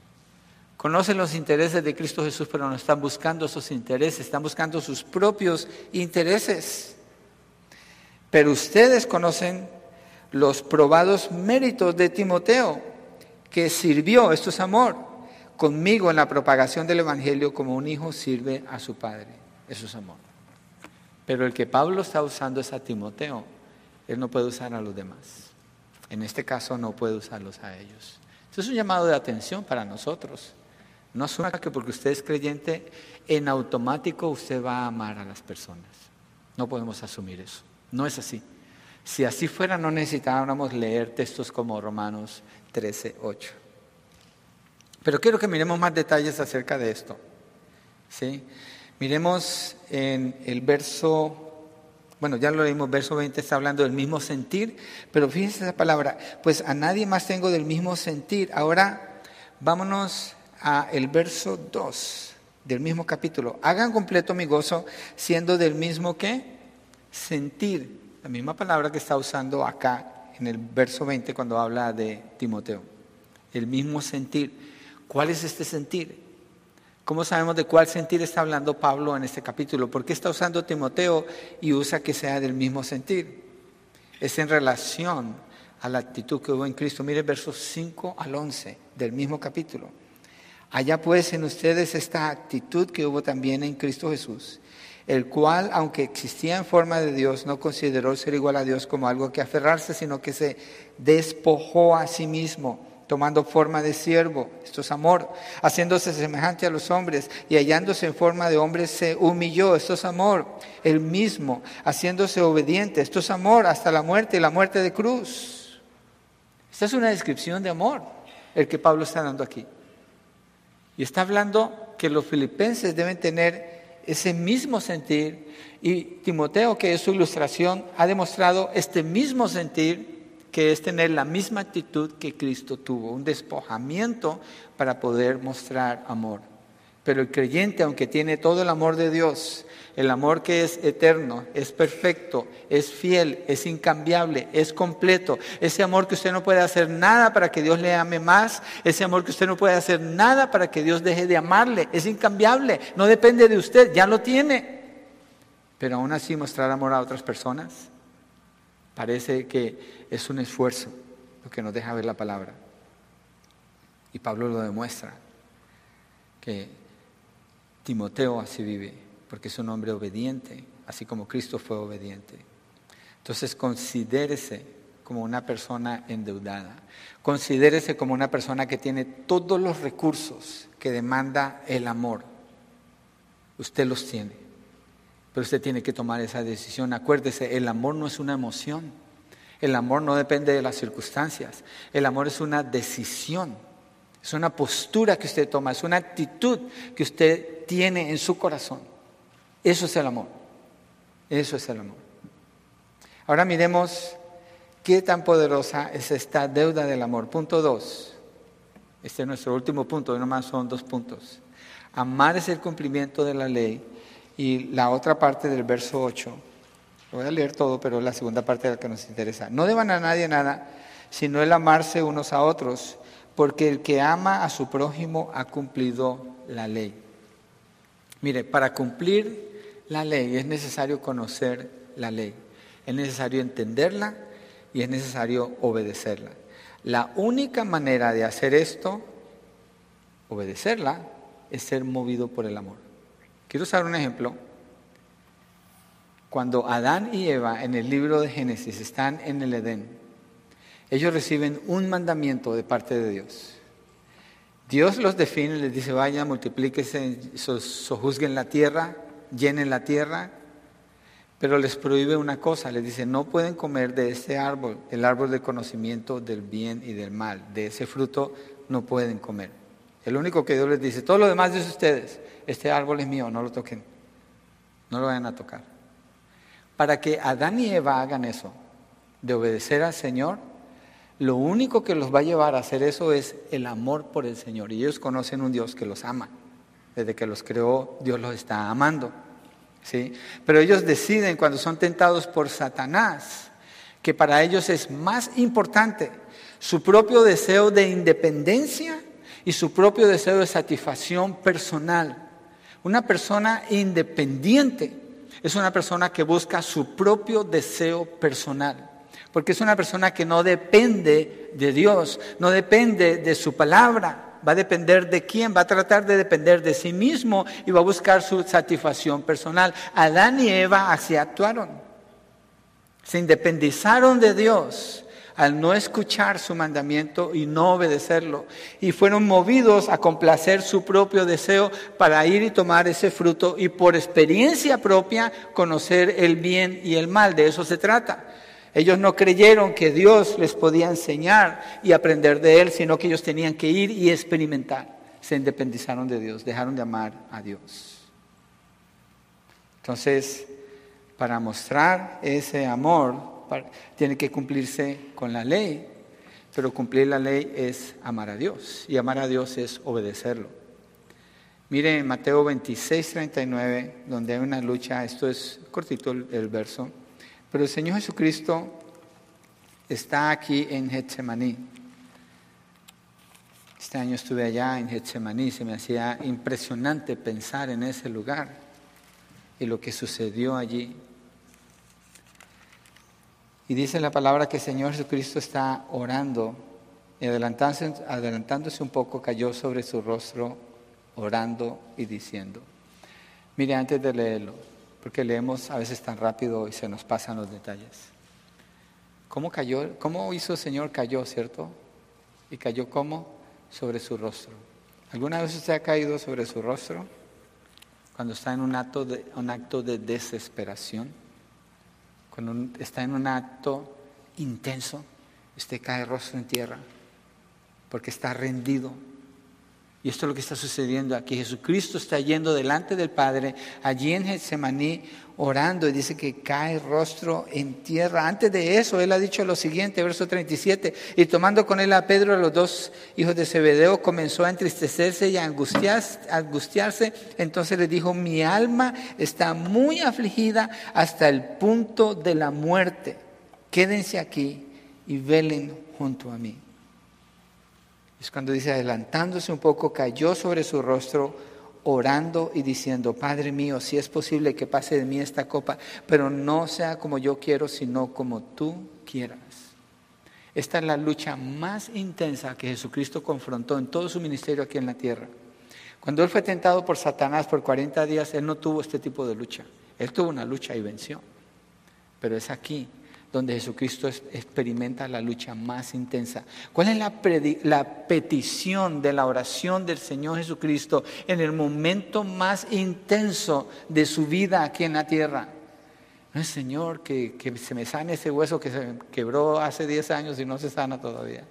Conocen los intereses de Cristo Jesús, pero no están buscando esos intereses, están buscando sus propios intereses. Pero ustedes conocen los probados méritos de Timoteo, que sirvió, esto es amor, conmigo en la propagación del Evangelio como un hijo sirve a su padre. Eso es amor. Pero el que Pablo está usando es a Timoteo. Él no puede usar a los demás. En este caso no puede usarlos a ellos. Esto es un llamado de atención para nosotros. No asuma que porque usted es creyente, en automático usted va a amar a las personas. No podemos asumir eso. No es así. Si así fuera, no necesitábamos leer textos como Romanos 13, 8. Pero quiero que miremos más detalles acerca de esto. ¿Sí? Miremos en el verso, bueno, ya lo leímos, verso 20 está hablando del mismo sentir, pero fíjense esa palabra, pues a nadie más tengo del mismo sentir. Ahora vámonos a el verso 2 del mismo capítulo. Hagan completo mi gozo siendo del mismo que sentir. La misma palabra que está usando acá en el verso 20 cuando habla de Timoteo. El mismo sentir. ¿Cuál es este sentir? ¿Cómo sabemos de cuál sentir está hablando Pablo en este capítulo? ¿Por qué está usando Timoteo y usa que sea del mismo sentir? Es en relación a la actitud que hubo en Cristo. Mire versos 5 al 11 del mismo capítulo. Allá pues en ustedes esta actitud que hubo también en Cristo Jesús, el cual, aunque existía en forma de Dios, no consideró ser igual a Dios como algo que aferrarse, sino que se despojó a sí mismo, tomando forma de siervo, esto es amor, haciéndose semejante a los hombres y hallándose en forma de hombre se humilló, esto es amor, el mismo, haciéndose obediente, esto es amor, hasta la muerte y la muerte de cruz. Esta es una descripción de amor, el que Pablo está dando aquí. Y está hablando que los filipenses deben tener ese mismo sentir y Timoteo, que es su ilustración, ha demostrado este mismo sentir que es tener la misma actitud que Cristo tuvo, un despojamiento para poder mostrar amor. Pero el creyente, aunque tiene todo el amor de Dios, el amor que es eterno, es perfecto, es fiel, es incambiable, es completo. Ese amor que usted no puede hacer nada para que Dios le ame más. Ese amor que usted no puede hacer nada para que Dios deje de amarle. Es incambiable. No depende de usted, ya lo tiene. Pero aún así mostrar amor a otras personas parece que es un esfuerzo lo que nos deja ver la palabra. Y Pablo lo demuestra, que Timoteo así vive porque es un hombre obediente, así como Cristo fue obediente. Entonces considérese como una persona endeudada, considérese como una persona que tiene todos los recursos que demanda el amor. Usted los tiene, pero usted tiene que tomar esa decisión. Acuérdese, el amor no es una emoción, el amor no depende de las circunstancias, el amor es una decisión. Es una postura que usted toma, es una actitud que usted tiene en su corazón. Eso es el amor. Eso es el amor. Ahora miremos qué tan poderosa es esta deuda del amor. Punto dos. Este es nuestro último punto, no nomás son dos puntos. Amar es el cumplimiento de la ley. Y la otra parte del verso 8, voy a leer todo, pero la segunda parte es la que nos interesa. No deban a nadie nada, sino el amarse unos a otros, porque el que ama a su prójimo ha cumplido la ley. Mire, para cumplir la ley, es necesario conocer la ley, es necesario entenderla y es necesario obedecerla. La única manera de hacer esto, obedecerla, es ser movido por el amor. Quiero usar un ejemplo. Cuando Adán y Eva en el libro de Génesis están en el Edén, ellos reciben un mandamiento de parte de Dios. Dios los define, les dice, vayan, multiplíquense, sojuzguen la tierra, llenen la tierra, pero les prohíbe una cosa, les dice, no pueden comer de este árbol, el árbol del conocimiento del bien y del mal, de ese fruto no pueden comer. El único que Dios les dice, todo lo demás de ustedes, este árbol es mío, no lo toquen, no lo vayan a tocar. Para que Adán y Eva hagan eso, de obedecer al Señor, lo único que los va a llevar a hacer eso es el amor por el Señor. Y ellos conocen un Dios que los ama. Desde que los creó, Dios los está amando. ¿sí? Pero ellos deciden cuando son tentados por Satanás que para ellos es más importante su propio deseo de independencia y su propio deseo de satisfacción personal. Una persona independiente es una persona que busca su propio deseo personal, porque es una persona que no depende de Dios, no depende de su palabra va a depender de quién, va a tratar de depender de sí mismo y va a buscar su satisfacción personal. Adán y Eva así actuaron. Se independizaron de Dios al no escuchar su mandamiento y no obedecerlo. Y fueron movidos a complacer su propio deseo para ir y tomar ese fruto y por experiencia propia conocer el bien y el mal. De eso se trata. Ellos no creyeron que Dios les podía enseñar y aprender de Él, sino que ellos tenían que ir y experimentar. Se independizaron de Dios, dejaron de amar a Dios. Entonces, para mostrar ese amor, tiene que cumplirse con la ley, pero cumplir la ley es amar a Dios y amar a Dios es obedecerlo. Mire Mateo 26, 39, donde hay una lucha, esto es cortito el verso. Pero el Señor Jesucristo está aquí en Getsemaní. Este año estuve allá en Getsemaní, se me hacía impresionante pensar en ese lugar y lo que sucedió allí. Y dice la palabra que el Señor Jesucristo está orando y adelantándose, adelantándose un poco cayó sobre su rostro orando y diciendo. Mire, antes de leerlo, porque leemos a veces tan rápido y se nos pasan los detalles. ¿Cómo cayó? ¿Cómo hizo el Señor? Cayó, ¿cierto? ¿Y cayó cómo? Sobre su rostro. ¿Alguna vez usted ha caído sobre su rostro? Cuando está en un acto de, un acto de desesperación, cuando está en un acto intenso, usted cae rostro en tierra, porque está rendido, Y esto es lo que está sucediendo aquí. Jesucristo está yendo delante del Padre, allí en Getsemaní, orando, y dice que cae rostro en tierra. Antes de eso, él ha dicho lo siguiente, verso 37, y tomando con él a Pedro, a los dos hijos de Zebedeo, comenzó a entristecerse y a angustiarse. Entonces le dijo, mi alma está muy afligida hasta el punto de la muerte. Quédense aquí y velen junto a mí. Es cuando dice, adelantándose un poco, cayó sobre su rostro, orando y diciendo, Padre mío, si es posible que pase de mí esta copa, pero no sea como yo quiero, sino como tú quieras. Esta es la lucha más intensa que Jesucristo confrontó en todo su ministerio aquí en la tierra. Cuando él fue tentado por Satanás por 40 días, él no tuvo este tipo de lucha. Él tuvo una lucha y venció. Pero es aquí donde Jesucristo experimenta la lucha más intensa. ¿Cuál es la, petición de la oración del Señor Jesucristo en el momento más intenso de su vida aquí en la tierra? No es Señor que, que se me sane ese hueso que se quebró hace 10 años y no se sana todavía.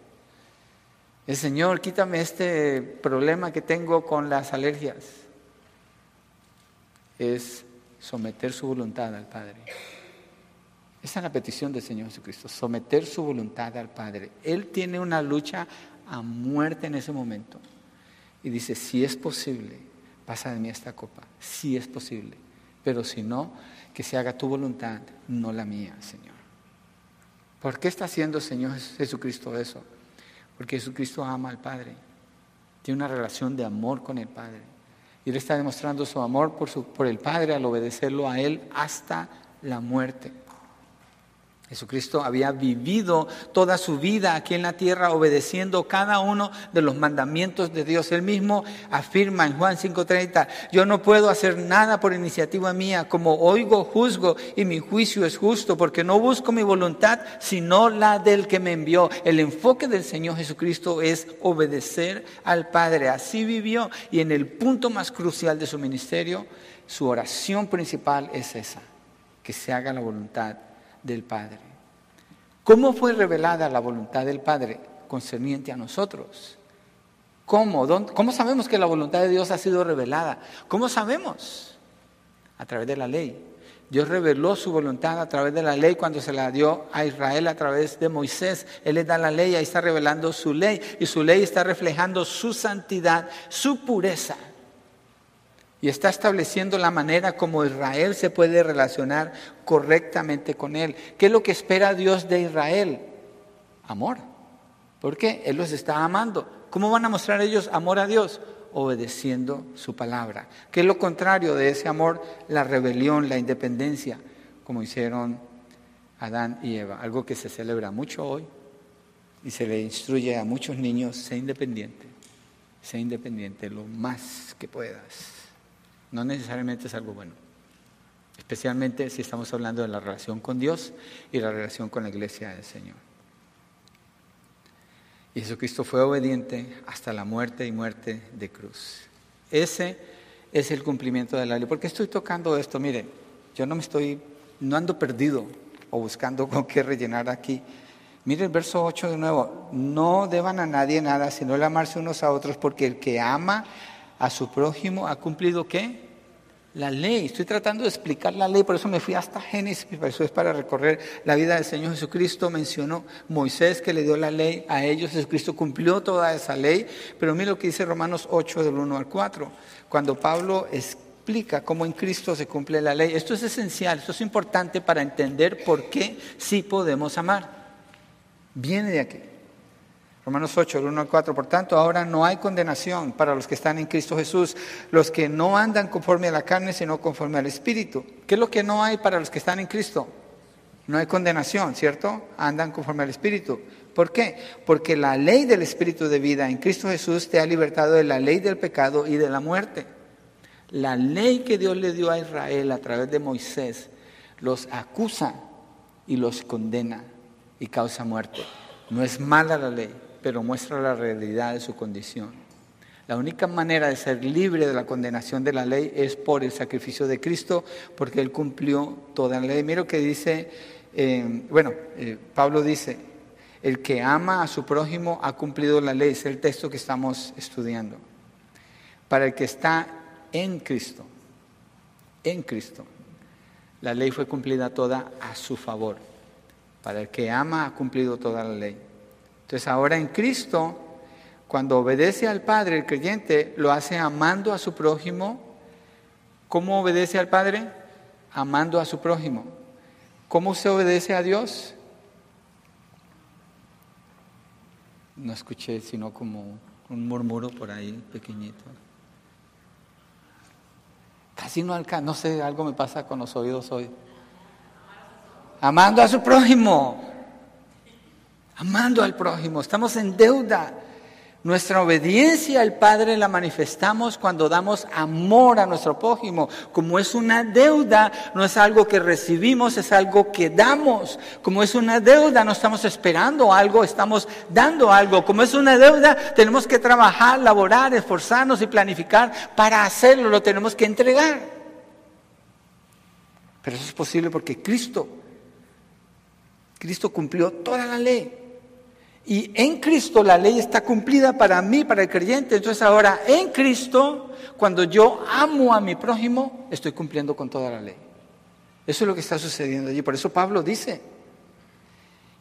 El Señor, quítame este problema que tengo con las alergias. Es someter su voluntad al Padre. Esa es la petición del Señor Jesucristo, someter su voluntad al Padre. Él tiene una lucha a muerte en ese momento. Y dice, si es posible, pasa de mí esta copa, si es posible. Pero si no, que se haga tu voluntad, no la mía, Señor. ¿Por qué está haciendo Señor Jesucristo eso? Porque Jesucristo ama al Padre. Tiene una relación de amor con el Padre. Y Él está demostrando su amor por, su, por el Padre al obedecerlo a Él hasta la muerte. Jesucristo había vivido toda su vida aquí en la tierra obedeciendo cada uno de los mandamientos de Dios. Él mismo afirma en Juan 5:30, yo no puedo hacer nada por iniciativa mía, como oigo, juzgo y mi juicio es justo, porque no busco mi voluntad, sino la del que me envió. El enfoque del Señor Jesucristo es obedecer al Padre. Así vivió y en el punto más crucial de su ministerio, su oración principal es esa, que se haga la voluntad del Padre. ¿Cómo fue revelada la voluntad del Padre concerniente a nosotros? ¿Cómo? ¿Cómo sabemos que la voluntad de Dios ha sido revelada? ¿Cómo sabemos? A través de la ley. Dios reveló su voluntad a través de la ley cuando se la dio a Israel a través de Moisés. Él le da la ley, ahí está revelando su ley y su ley está reflejando su santidad, su pureza y está estableciendo la manera como Israel se puede relacionar correctamente con Él. ¿Qué es lo que espera Dios de Israel? Amor. ¿Por qué? Él los está amando. ¿Cómo van a mostrar ellos amor a Dios? Obedeciendo su palabra. ¿Qué es lo contrario de ese amor? La rebelión, la independencia, como hicieron Adán y Eva. Algo que se celebra mucho hoy y se le instruye a muchos niños, sé independiente, sé independiente lo más que puedas. No necesariamente es algo bueno, especialmente si estamos hablando de la relación con Dios y la relación con la iglesia del Señor. Y Jesucristo fue obediente hasta la muerte y muerte de cruz. Ese es el cumplimiento de la ley. ¿Por qué estoy tocando esto? Mire, yo no me estoy, no ando perdido o buscando con qué rellenar aquí. Mire el verso 8 de nuevo. No deban a nadie nada, sino el amarse unos a otros, porque el que ama a su prójimo ha cumplido qué? La ley. Estoy tratando de explicar la ley, por eso me fui hasta Génesis, eso es para recorrer la vida del Señor Jesucristo. Mencionó Moisés que le dio la ley a ellos, Jesucristo cumplió toda esa ley, pero mira lo que dice Romanos 8 del 1 al 4, cuando Pablo explica cómo en Cristo se cumple la ley. Esto es esencial, esto es importante para entender por qué sí podemos amar. Viene de aquí. Romanos 8, el 1 al 4. Por tanto, ahora no hay condenación para los que están en Cristo Jesús, los que no andan conforme a la carne, sino conforme al Espíritu. ¿Qué es lo que no hay para los que están en Cristo? No hay condenación, ¿cierto? Andan conforme al Espíritu. ¿Por qué? Porque la ley del Espíritu de vida en Cristo Jesús te ha libertado de la ley del pecado y de la muerte. La ley que Dios le dio a Israel a través de Moisés los acusa y los condena y causa muerte. No es mala la ley, pero muestra la realidad de su condición. La única manera de ser libre de la condenación de la ley es por el sacrificio de Cristo, porque Él cumplió toda la ley. Mira lo que dice, eh, bueno, eh, Pablo dice, el que ama a su prójimo ha cumplido la ley, es el texto que estamos estudiando. para el que está en Cristo. En Cristo. La ley fue cumplida toda a su favor. Para el que ama ha cumplido toda la ley. Entonces ahora en Cristo, cuando obedece al Padre, el creyente lo hace amando a su prójimo. ¿Cómo obedece al Padre? Amando a su prójimo. ¿Cómo se obedece a Dios? No escuché sino como un murmuro por ahí pequeñito. Casi no alcanza, no sé, algo me pasa con los oídos hoy. Amando a su prójimo. Amando al prójimo. Estamos en deuda. Nuestra obediencia al Padre la manifestamos cuando damos amor a nuestro prójimo. Como es una deuda, no es algo que recibimos, es algo que damos. Como es una deuda, no estamos esperando algo, estamos dando algo. Como es una deuda, tenemos que trabajar, laborar, esforzarnos y planificar para hacerlo, lo tenemos que entregar. Pero eso es posible porque Cristo, Cristo cumplió toda la ley. Y en Cristo la ley está cumplida para mí, para el creyente. Entonces ahora en Cristo, cuando yo amo a mi prójimo, estoy cumpliendo con toda la ley. Eso es lo que está sucediendo allí. Por eso Pablo dice,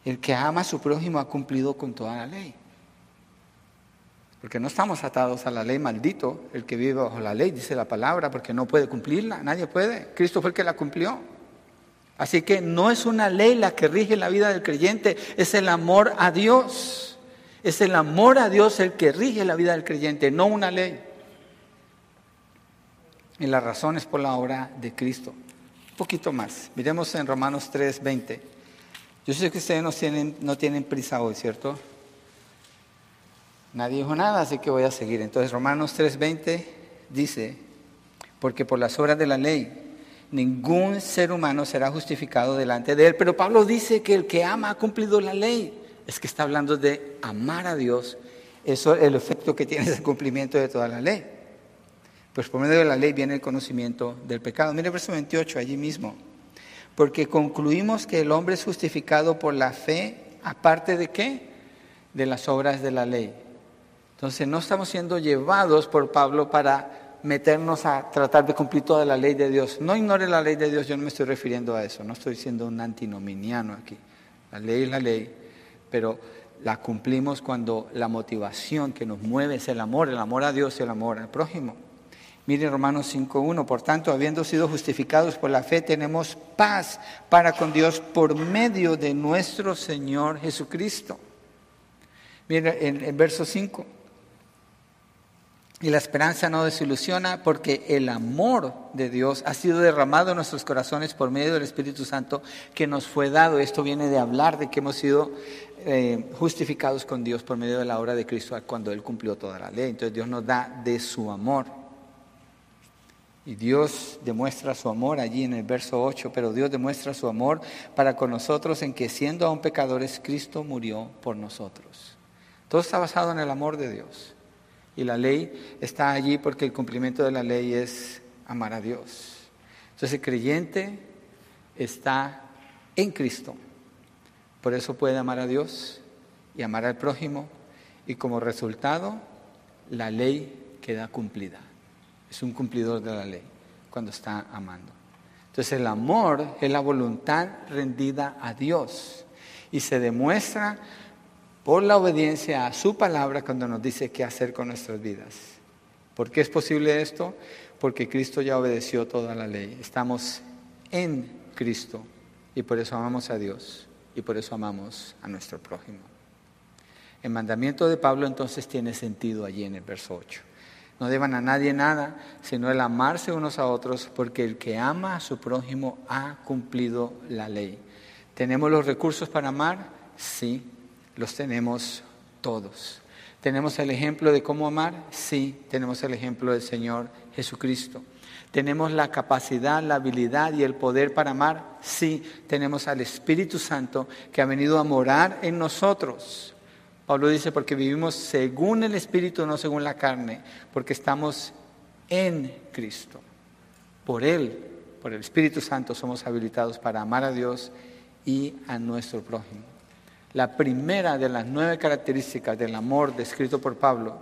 el que ama a su prójimo ha cumplido con toda la ley. Porque no estamos atados a la ley, maldito, el que vive bajo la ley, dice la palabra, porque no puede cumplirla, nadie puede. Cristo fue el que la cumplió. Así que no es una ley la que rige la vida del creyente, es el amor a Dios. Es el amor a Dios el que rige la vida del creyente, no una ley. Y la razón es por la obra de Cristo. Un poquito más. Miremos en Romanos 3, 20. Yo sé que ustedes no tienen, no tienen prisa hoy, ¿cierto? Nadie dijo nada, así que voy a seguir. Entonces Romanos 3:20 dice, porque por las obras de la ley ningún ser humano será justificado delante de él. Pero Pablo dice que el que ama ha cumplido la ley. Es que está hablando de amar a Dios. Eso es el efecto que tiene el cumplimiento de toda la ley. Pues por medio de la ley viene el conocimiento del pecado. Mire el verso 28 allí mismo. Porque concluimos que el hombre es justificado por la fe, aparte de qué? De las obras de la ley. Entonces no estamos siendo llevados por Pablo para meternos a tratar de cumplir toda la ley de Dios. No ignore la ley de Dios, yo no me estoy refiriendo a eso, no estoy siendo un antinominiano aquí. La ley es la ley, pero la cumplimos cuando la motivación que nos mueve es el amor, el amor a Dios el amor al prójimo. Mire Romanos 5.1, por tanto, habiendo sido justificados por la fe, tenemos paz para con Dios por medio de nuestro Señor Jesucristo. Mire en el verso 5. Y la esperanza no desilusiona porque el amor de Dios ha sido derramado en nuestros corazones por medio del Espíritu Santo que nos fue dado. Esto viene de hablar de que hemos sido eh, justificados con Dios por medio de la obra de Cristo cuando Él cumplió toda la ley. Entonces Dios nos da de su amor. Y Dios demuestra su amor allí en el verso 8, pero Dios demuestra su amor para con nosotros en que siendo aún pecadores, Cristo murió por nosotros. Todo está basado en el amor de Dios. Y la ley está allí porque el cumplimiento de la ley es amar a Dios. Entonces el creyente está en Cristo. Por eso puede amar a Dios y amar al prójimo. Y como resultado, la ley queda cumplida. Es un cumplidor de la ley cuando está amando. Entonces el amor es la voluntad rendida a Dios. Y se demuestra por la obediencia a su palabra cuando nos dice qué hacer con nuestras vidas. ¿Por qué es posible esto? Porque Cristo ya obedeció toda la ley. Estamos en Cristo y por eso amamos a Dios y por eso amamos a nuestro prójimo. El mandamiento de Pablo entonces tiene sentido allí en el verso 8. No deban a nadie nada, sino el amarse unos a otros, porque el que ama a su prójimo ha cumplido la ley. ¿Tenemos los recursos para amar? Sí los tenemos todos. ¿Tenemos el ejemplo de cómo amar? Sí, tenemos el ejemplo del Señor Jesucristo. ¿Tenemos la capacidad, la habilidad y el poder para amar? Sí, tenemos al Espíritu Santo que ha venido a morar en nosotros. Pablo dice, porque vivimos según el Espíritu, no según la carne, porque estamos en Cristo. Por Él, por el Espíritu Santo, somos habilitados para amar a Dios y a nuestro prójimo. La primera de las nueve características del amor descrito por Pablo,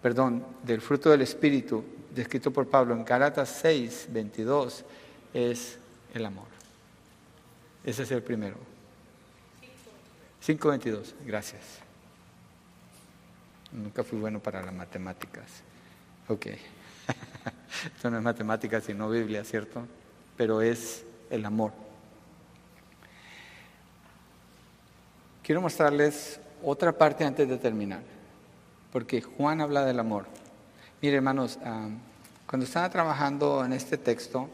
perdón, del fruto del Espíritu, descrito por Pablo en Galatas 6, 22, es el amor. Ese es el primero. 5.22, gracias. Nunca fui bueno para las matemáticas. Ok. (laughs) Esto no es matemáticas sino Biblia, ¿cierto? Pero es el amor. Quiero mostrarles otra parte antes de terminar, porque Juan habla del amor. Mire, hermanos, cuando estaba trabajando en este texto,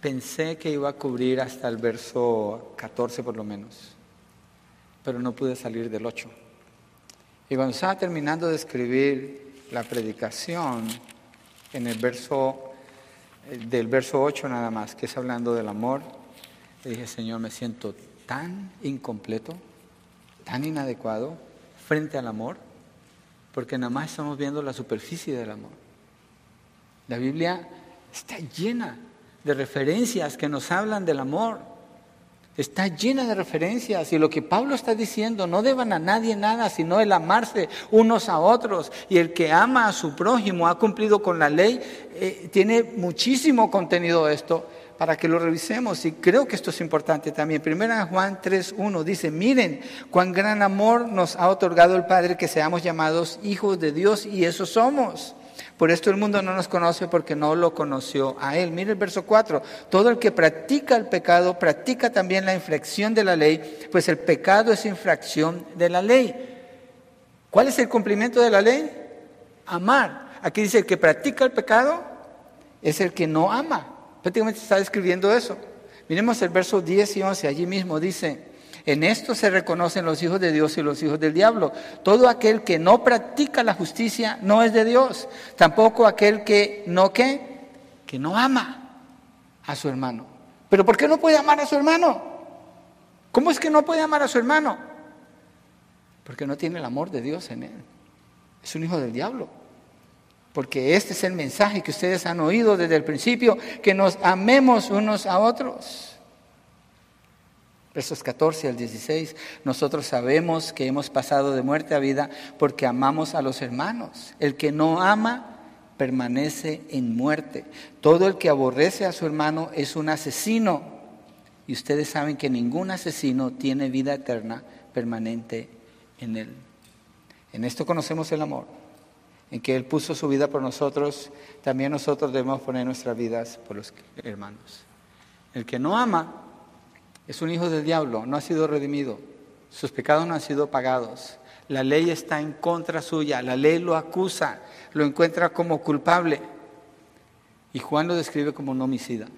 pensé que iba a cubrir hasta el verso 14 por lo menos pero no pude salir del 8. Y cuando estaba terminando de escribir la predicación, en el verso, eh, del verso 8 nada más, que es hablando del amor, le dije, Señor, me siento tan incompleto, tan inadecuado frente al amor, porque nada más estamos viendo la superficie del amor. La Biblia está llena de referencias que nos hablan del amor. Está llena de referencias y lo que Pablo está diciendo, no deban a nadie nada, sino el amarse unos a otros. Y el que ama a su prójimo ha cumplido con la ley. Eh, tiene muchísimo contenido esto para que lo revisemos y creo que esto es importante también. Primera Juan 3.1 dice, miren cuán gran amor nos ha otorgado el Padre que seamos llamados hijos de Dios y eso somos. Por esto el mundo no nos conoce porque no lo conoció a Él. Mire el verso 4. Todo el que practica el pecado practica también la infracción de la ley, pues el pecado es infracción de la ley. ¿Cuál es el cumplimiento de la ley? Amar. Aquí dice el que practica el pecado es el que no ama. Prácticamente está describiendo eso. Miremos el verso 10 y 11. Allí mismo dice, en esto se reconocen los hijos de Dios y los hijos del diablo. Todo aquel que no practica la justicia no es de Dios. Tampoco aquel que no qué, que no ama a su hermano. Pero ¿por qué no puede amar a su hermano? ¿Cómo es que no puede amar a su hermano? Porque no tiene el amor de Dios en él. Es un hijo del diablo. Porque este es el mensaje que ustedes han oído desde el principio, que nos amemos unos a otros versos 14 al 16, nosotros sabemos que hemos pasado de muerte a vida porque amamos a los hermanos. El que no ama permanece en muerte. Todo el que aborrece a su hermano es un asesino. Y ustedes saben que ningún asesino tiene vida eterna permanente en él. En esto conocemos el amor, en que Él puso su vida por nosotros, también nosotros debemos poner nuestras vidas por los hermanos. El que no ama es un hijo del diablo, no ha sido redimido, sus pecados no han sido pagados. La ley está en contra suya, la ley lo acusa, lo encuentra como culpable. Y Juan lo describe como un homicida.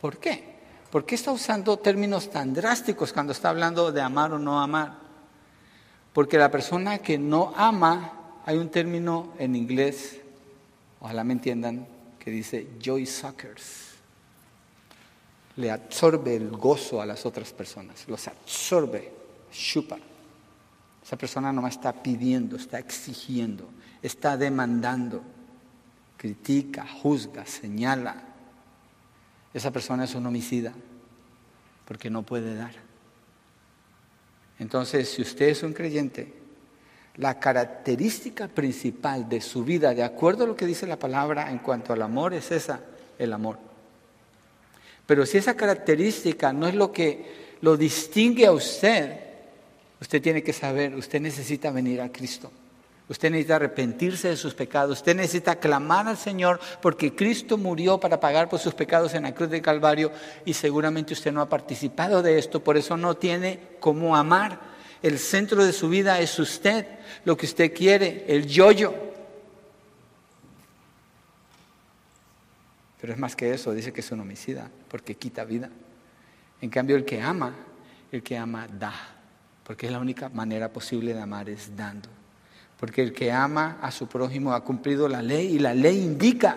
¿Por qué? ¿Por qué está usando términos tan drásticos cuando está hablando de amar o no amar? Porque la persona que no ama, hay un término en inglés, ojalá me entiendan, que dice joy suckers le absorbe el gozo a las otras personas, los absorbe, chupa. Esa persona no está pidiendo, está exigiendo, está demandando, critica, juzga, señala. Esa persona es un homicida porque no puede dar. Entonces, si usted es un creyente, la característica principal de su vida, de acuerdo a lo que dice la palabra en cuanto al amor, es esa, el amor. Pero si esa característica no es lo que lo distingue a usted, usted tiene que saber, usted necesita venir a Cristo. Usted necesita arrepentirse de sus pecados. Usted necesita clamar al Señor porque Cristo murió para pagar por sus pecados en la cruz del Calvario y seguramente usted no ha participado de esto, por eso no tiene cómo amar. El centro de su vida es usted, lo que usted quiere, el yoyo. -yo. Pero es más que eso, dice que es un homicida, porque quita vida. En cambio, el que ama, el que ama da, porque es la única manera posible de amar, es dando. Porque el que ama a su prójimo ha cumplido la ley y la ley indica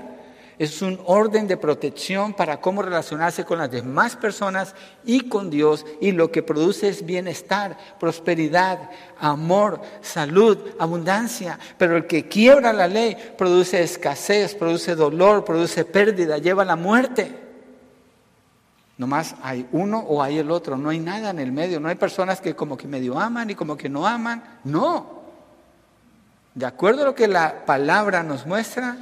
es un orden de protección para cómo relacionarse con las demás personas y con Dios y lo que produce es bienestar, prosperidad, amor, salud, abundancia. Pero el que quiebra la ley produce escasez, produce dolor, produce pérdida, lleva a la muerte. Nomás hay uno o hay el otro, no hay nada en el medio, no hay personas que como que medio aman y como que no aman, no. De acuerdo a lo que la palabra nos muestra,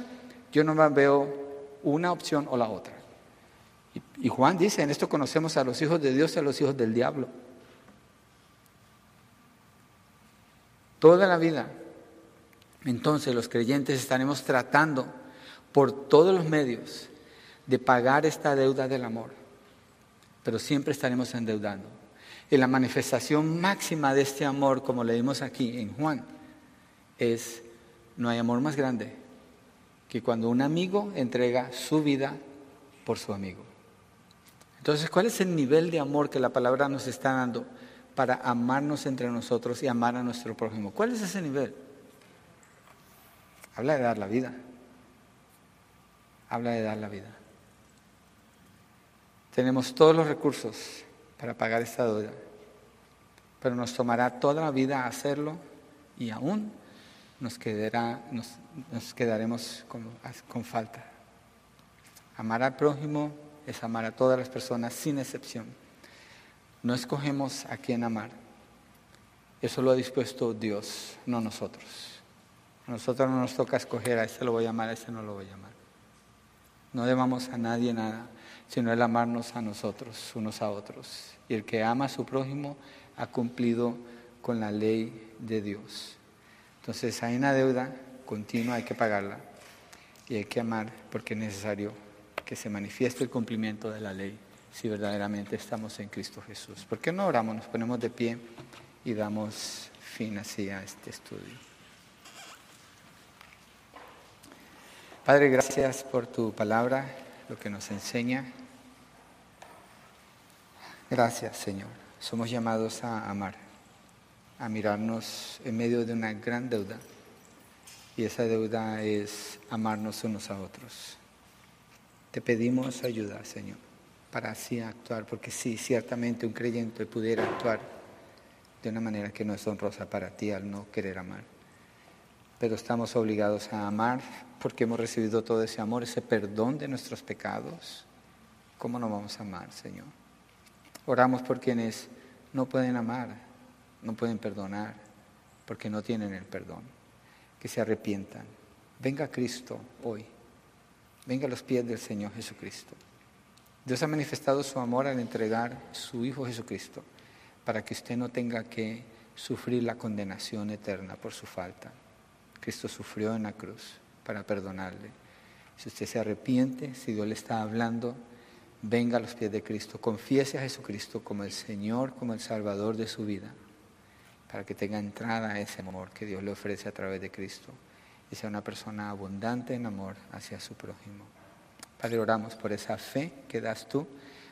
yo no veo una opción o la otra. Y, Juan dice, en esto conocemos a los hijos de Dios y a los hijos del diablo. Toda la vida. Entonces los creyentes estaremos tratando por todos los medios de pagar esta deuda del amor, pero siempre estaremos endeudando. Y la manifestación máxima de este amor, como leímos aquí en Juan, es, no hay amor más grande que cuando un amigo entrega su vida por su amigo. Entonces, ¿cuál es el nivel de amor que la palabra nos está dando para amarnos entre nosotros y amar a nuestro prójimo? ¿Cuál es ese nivel? Habla de dar la vida. Habla de dar la vida. Tenemos todos los recursos para pagar esta deuda, pero nos tomará toda la vida hacerlo y aún nos, quedará, nos, quedaremos con, con falta. Amar al prójimo es amar a todas las personas sin excepción. No escogemos a quién amar. Eso lo ha dispuesto Dios, no nosotros. A nosotros no nos toca escoger a este lo voy a amar, a este no lo voy a amar. No debamos a nadie nada, sino el amarnos a nosotros, unos a otros. Y el que ama a su prójimo ha cumplido con la ley de Dios. Entonces hay una deuda continua, hay que pagarla y hay que amar porque es necesario que se manifieste el cumplimiento de la ley si verdaderamente estamos en Cristo Jesús. ¿Por qué no oramos? Nos ponemos de pie y damos fin así a este estudio. Padre, gracias por tu palabra, lo que nos enseña. Gracias, Señor. Somos llamados a amar a mirarnos en medio de una gran deuda. Y esa deuda es amarnos unos a otros. Te pedimos ayuda, Señor, para así actuar, porque sí, ciertamente un creyente pudiera actuar de una manera que no es honrosa para ti al no querer amar. Pero estamos obligados a amar porque hemos recibido todo ese amor, ese perdón de nuestros pecados. ¿Cómo no vamos a amar, Señor? Oramos por quienes no pueden amar, no pueden perdonar porque no tienen el perdón. Que se arrepientan. Venga Cristo hoy. Venga a los pies del Señor Jesucristo. Dios ha manifestado su amor al entregar su Hijo Jesucristo para que usted no tenga que sufrir la condenación eterna por su falta. Cristo sufrió en la cruz para perdonarle. Si usted se arrepiente, si Dios le está hablando, venga a los pies de Cristo, confiese a Jesucristo como el Señor, como el Salvador de su vida para que tenga entrada ese amor que Dios le ofrece a través de Cristo y sea una persona abundante en amor hacia su prójimo. Padre, oramos por esa fe que das tú,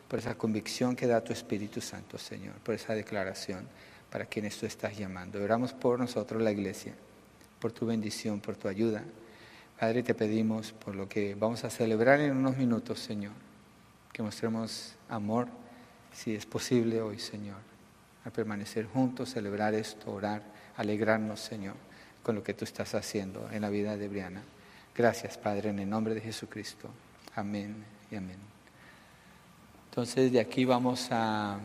por esa convicción que da tu Espíritu Santo, Señor, por esa declaración para quienes tú estás llamando. Oramos por nosotros, la iglesia, por tu bendición, por tu ayuda. Padre, te pedimos por lo que vamos a celebrar en unos minutos, Señor, que mostremos amor, si es posible hoy, Señor a permanecer juntos, celebrar esto, orar, alegrarnos, Señor, con lo que tú estás haciendo en la vida de Briana. Gracias, Padre, en el nombre de Jesucristo. Amén y amén. Entonces, de aquí vamos a...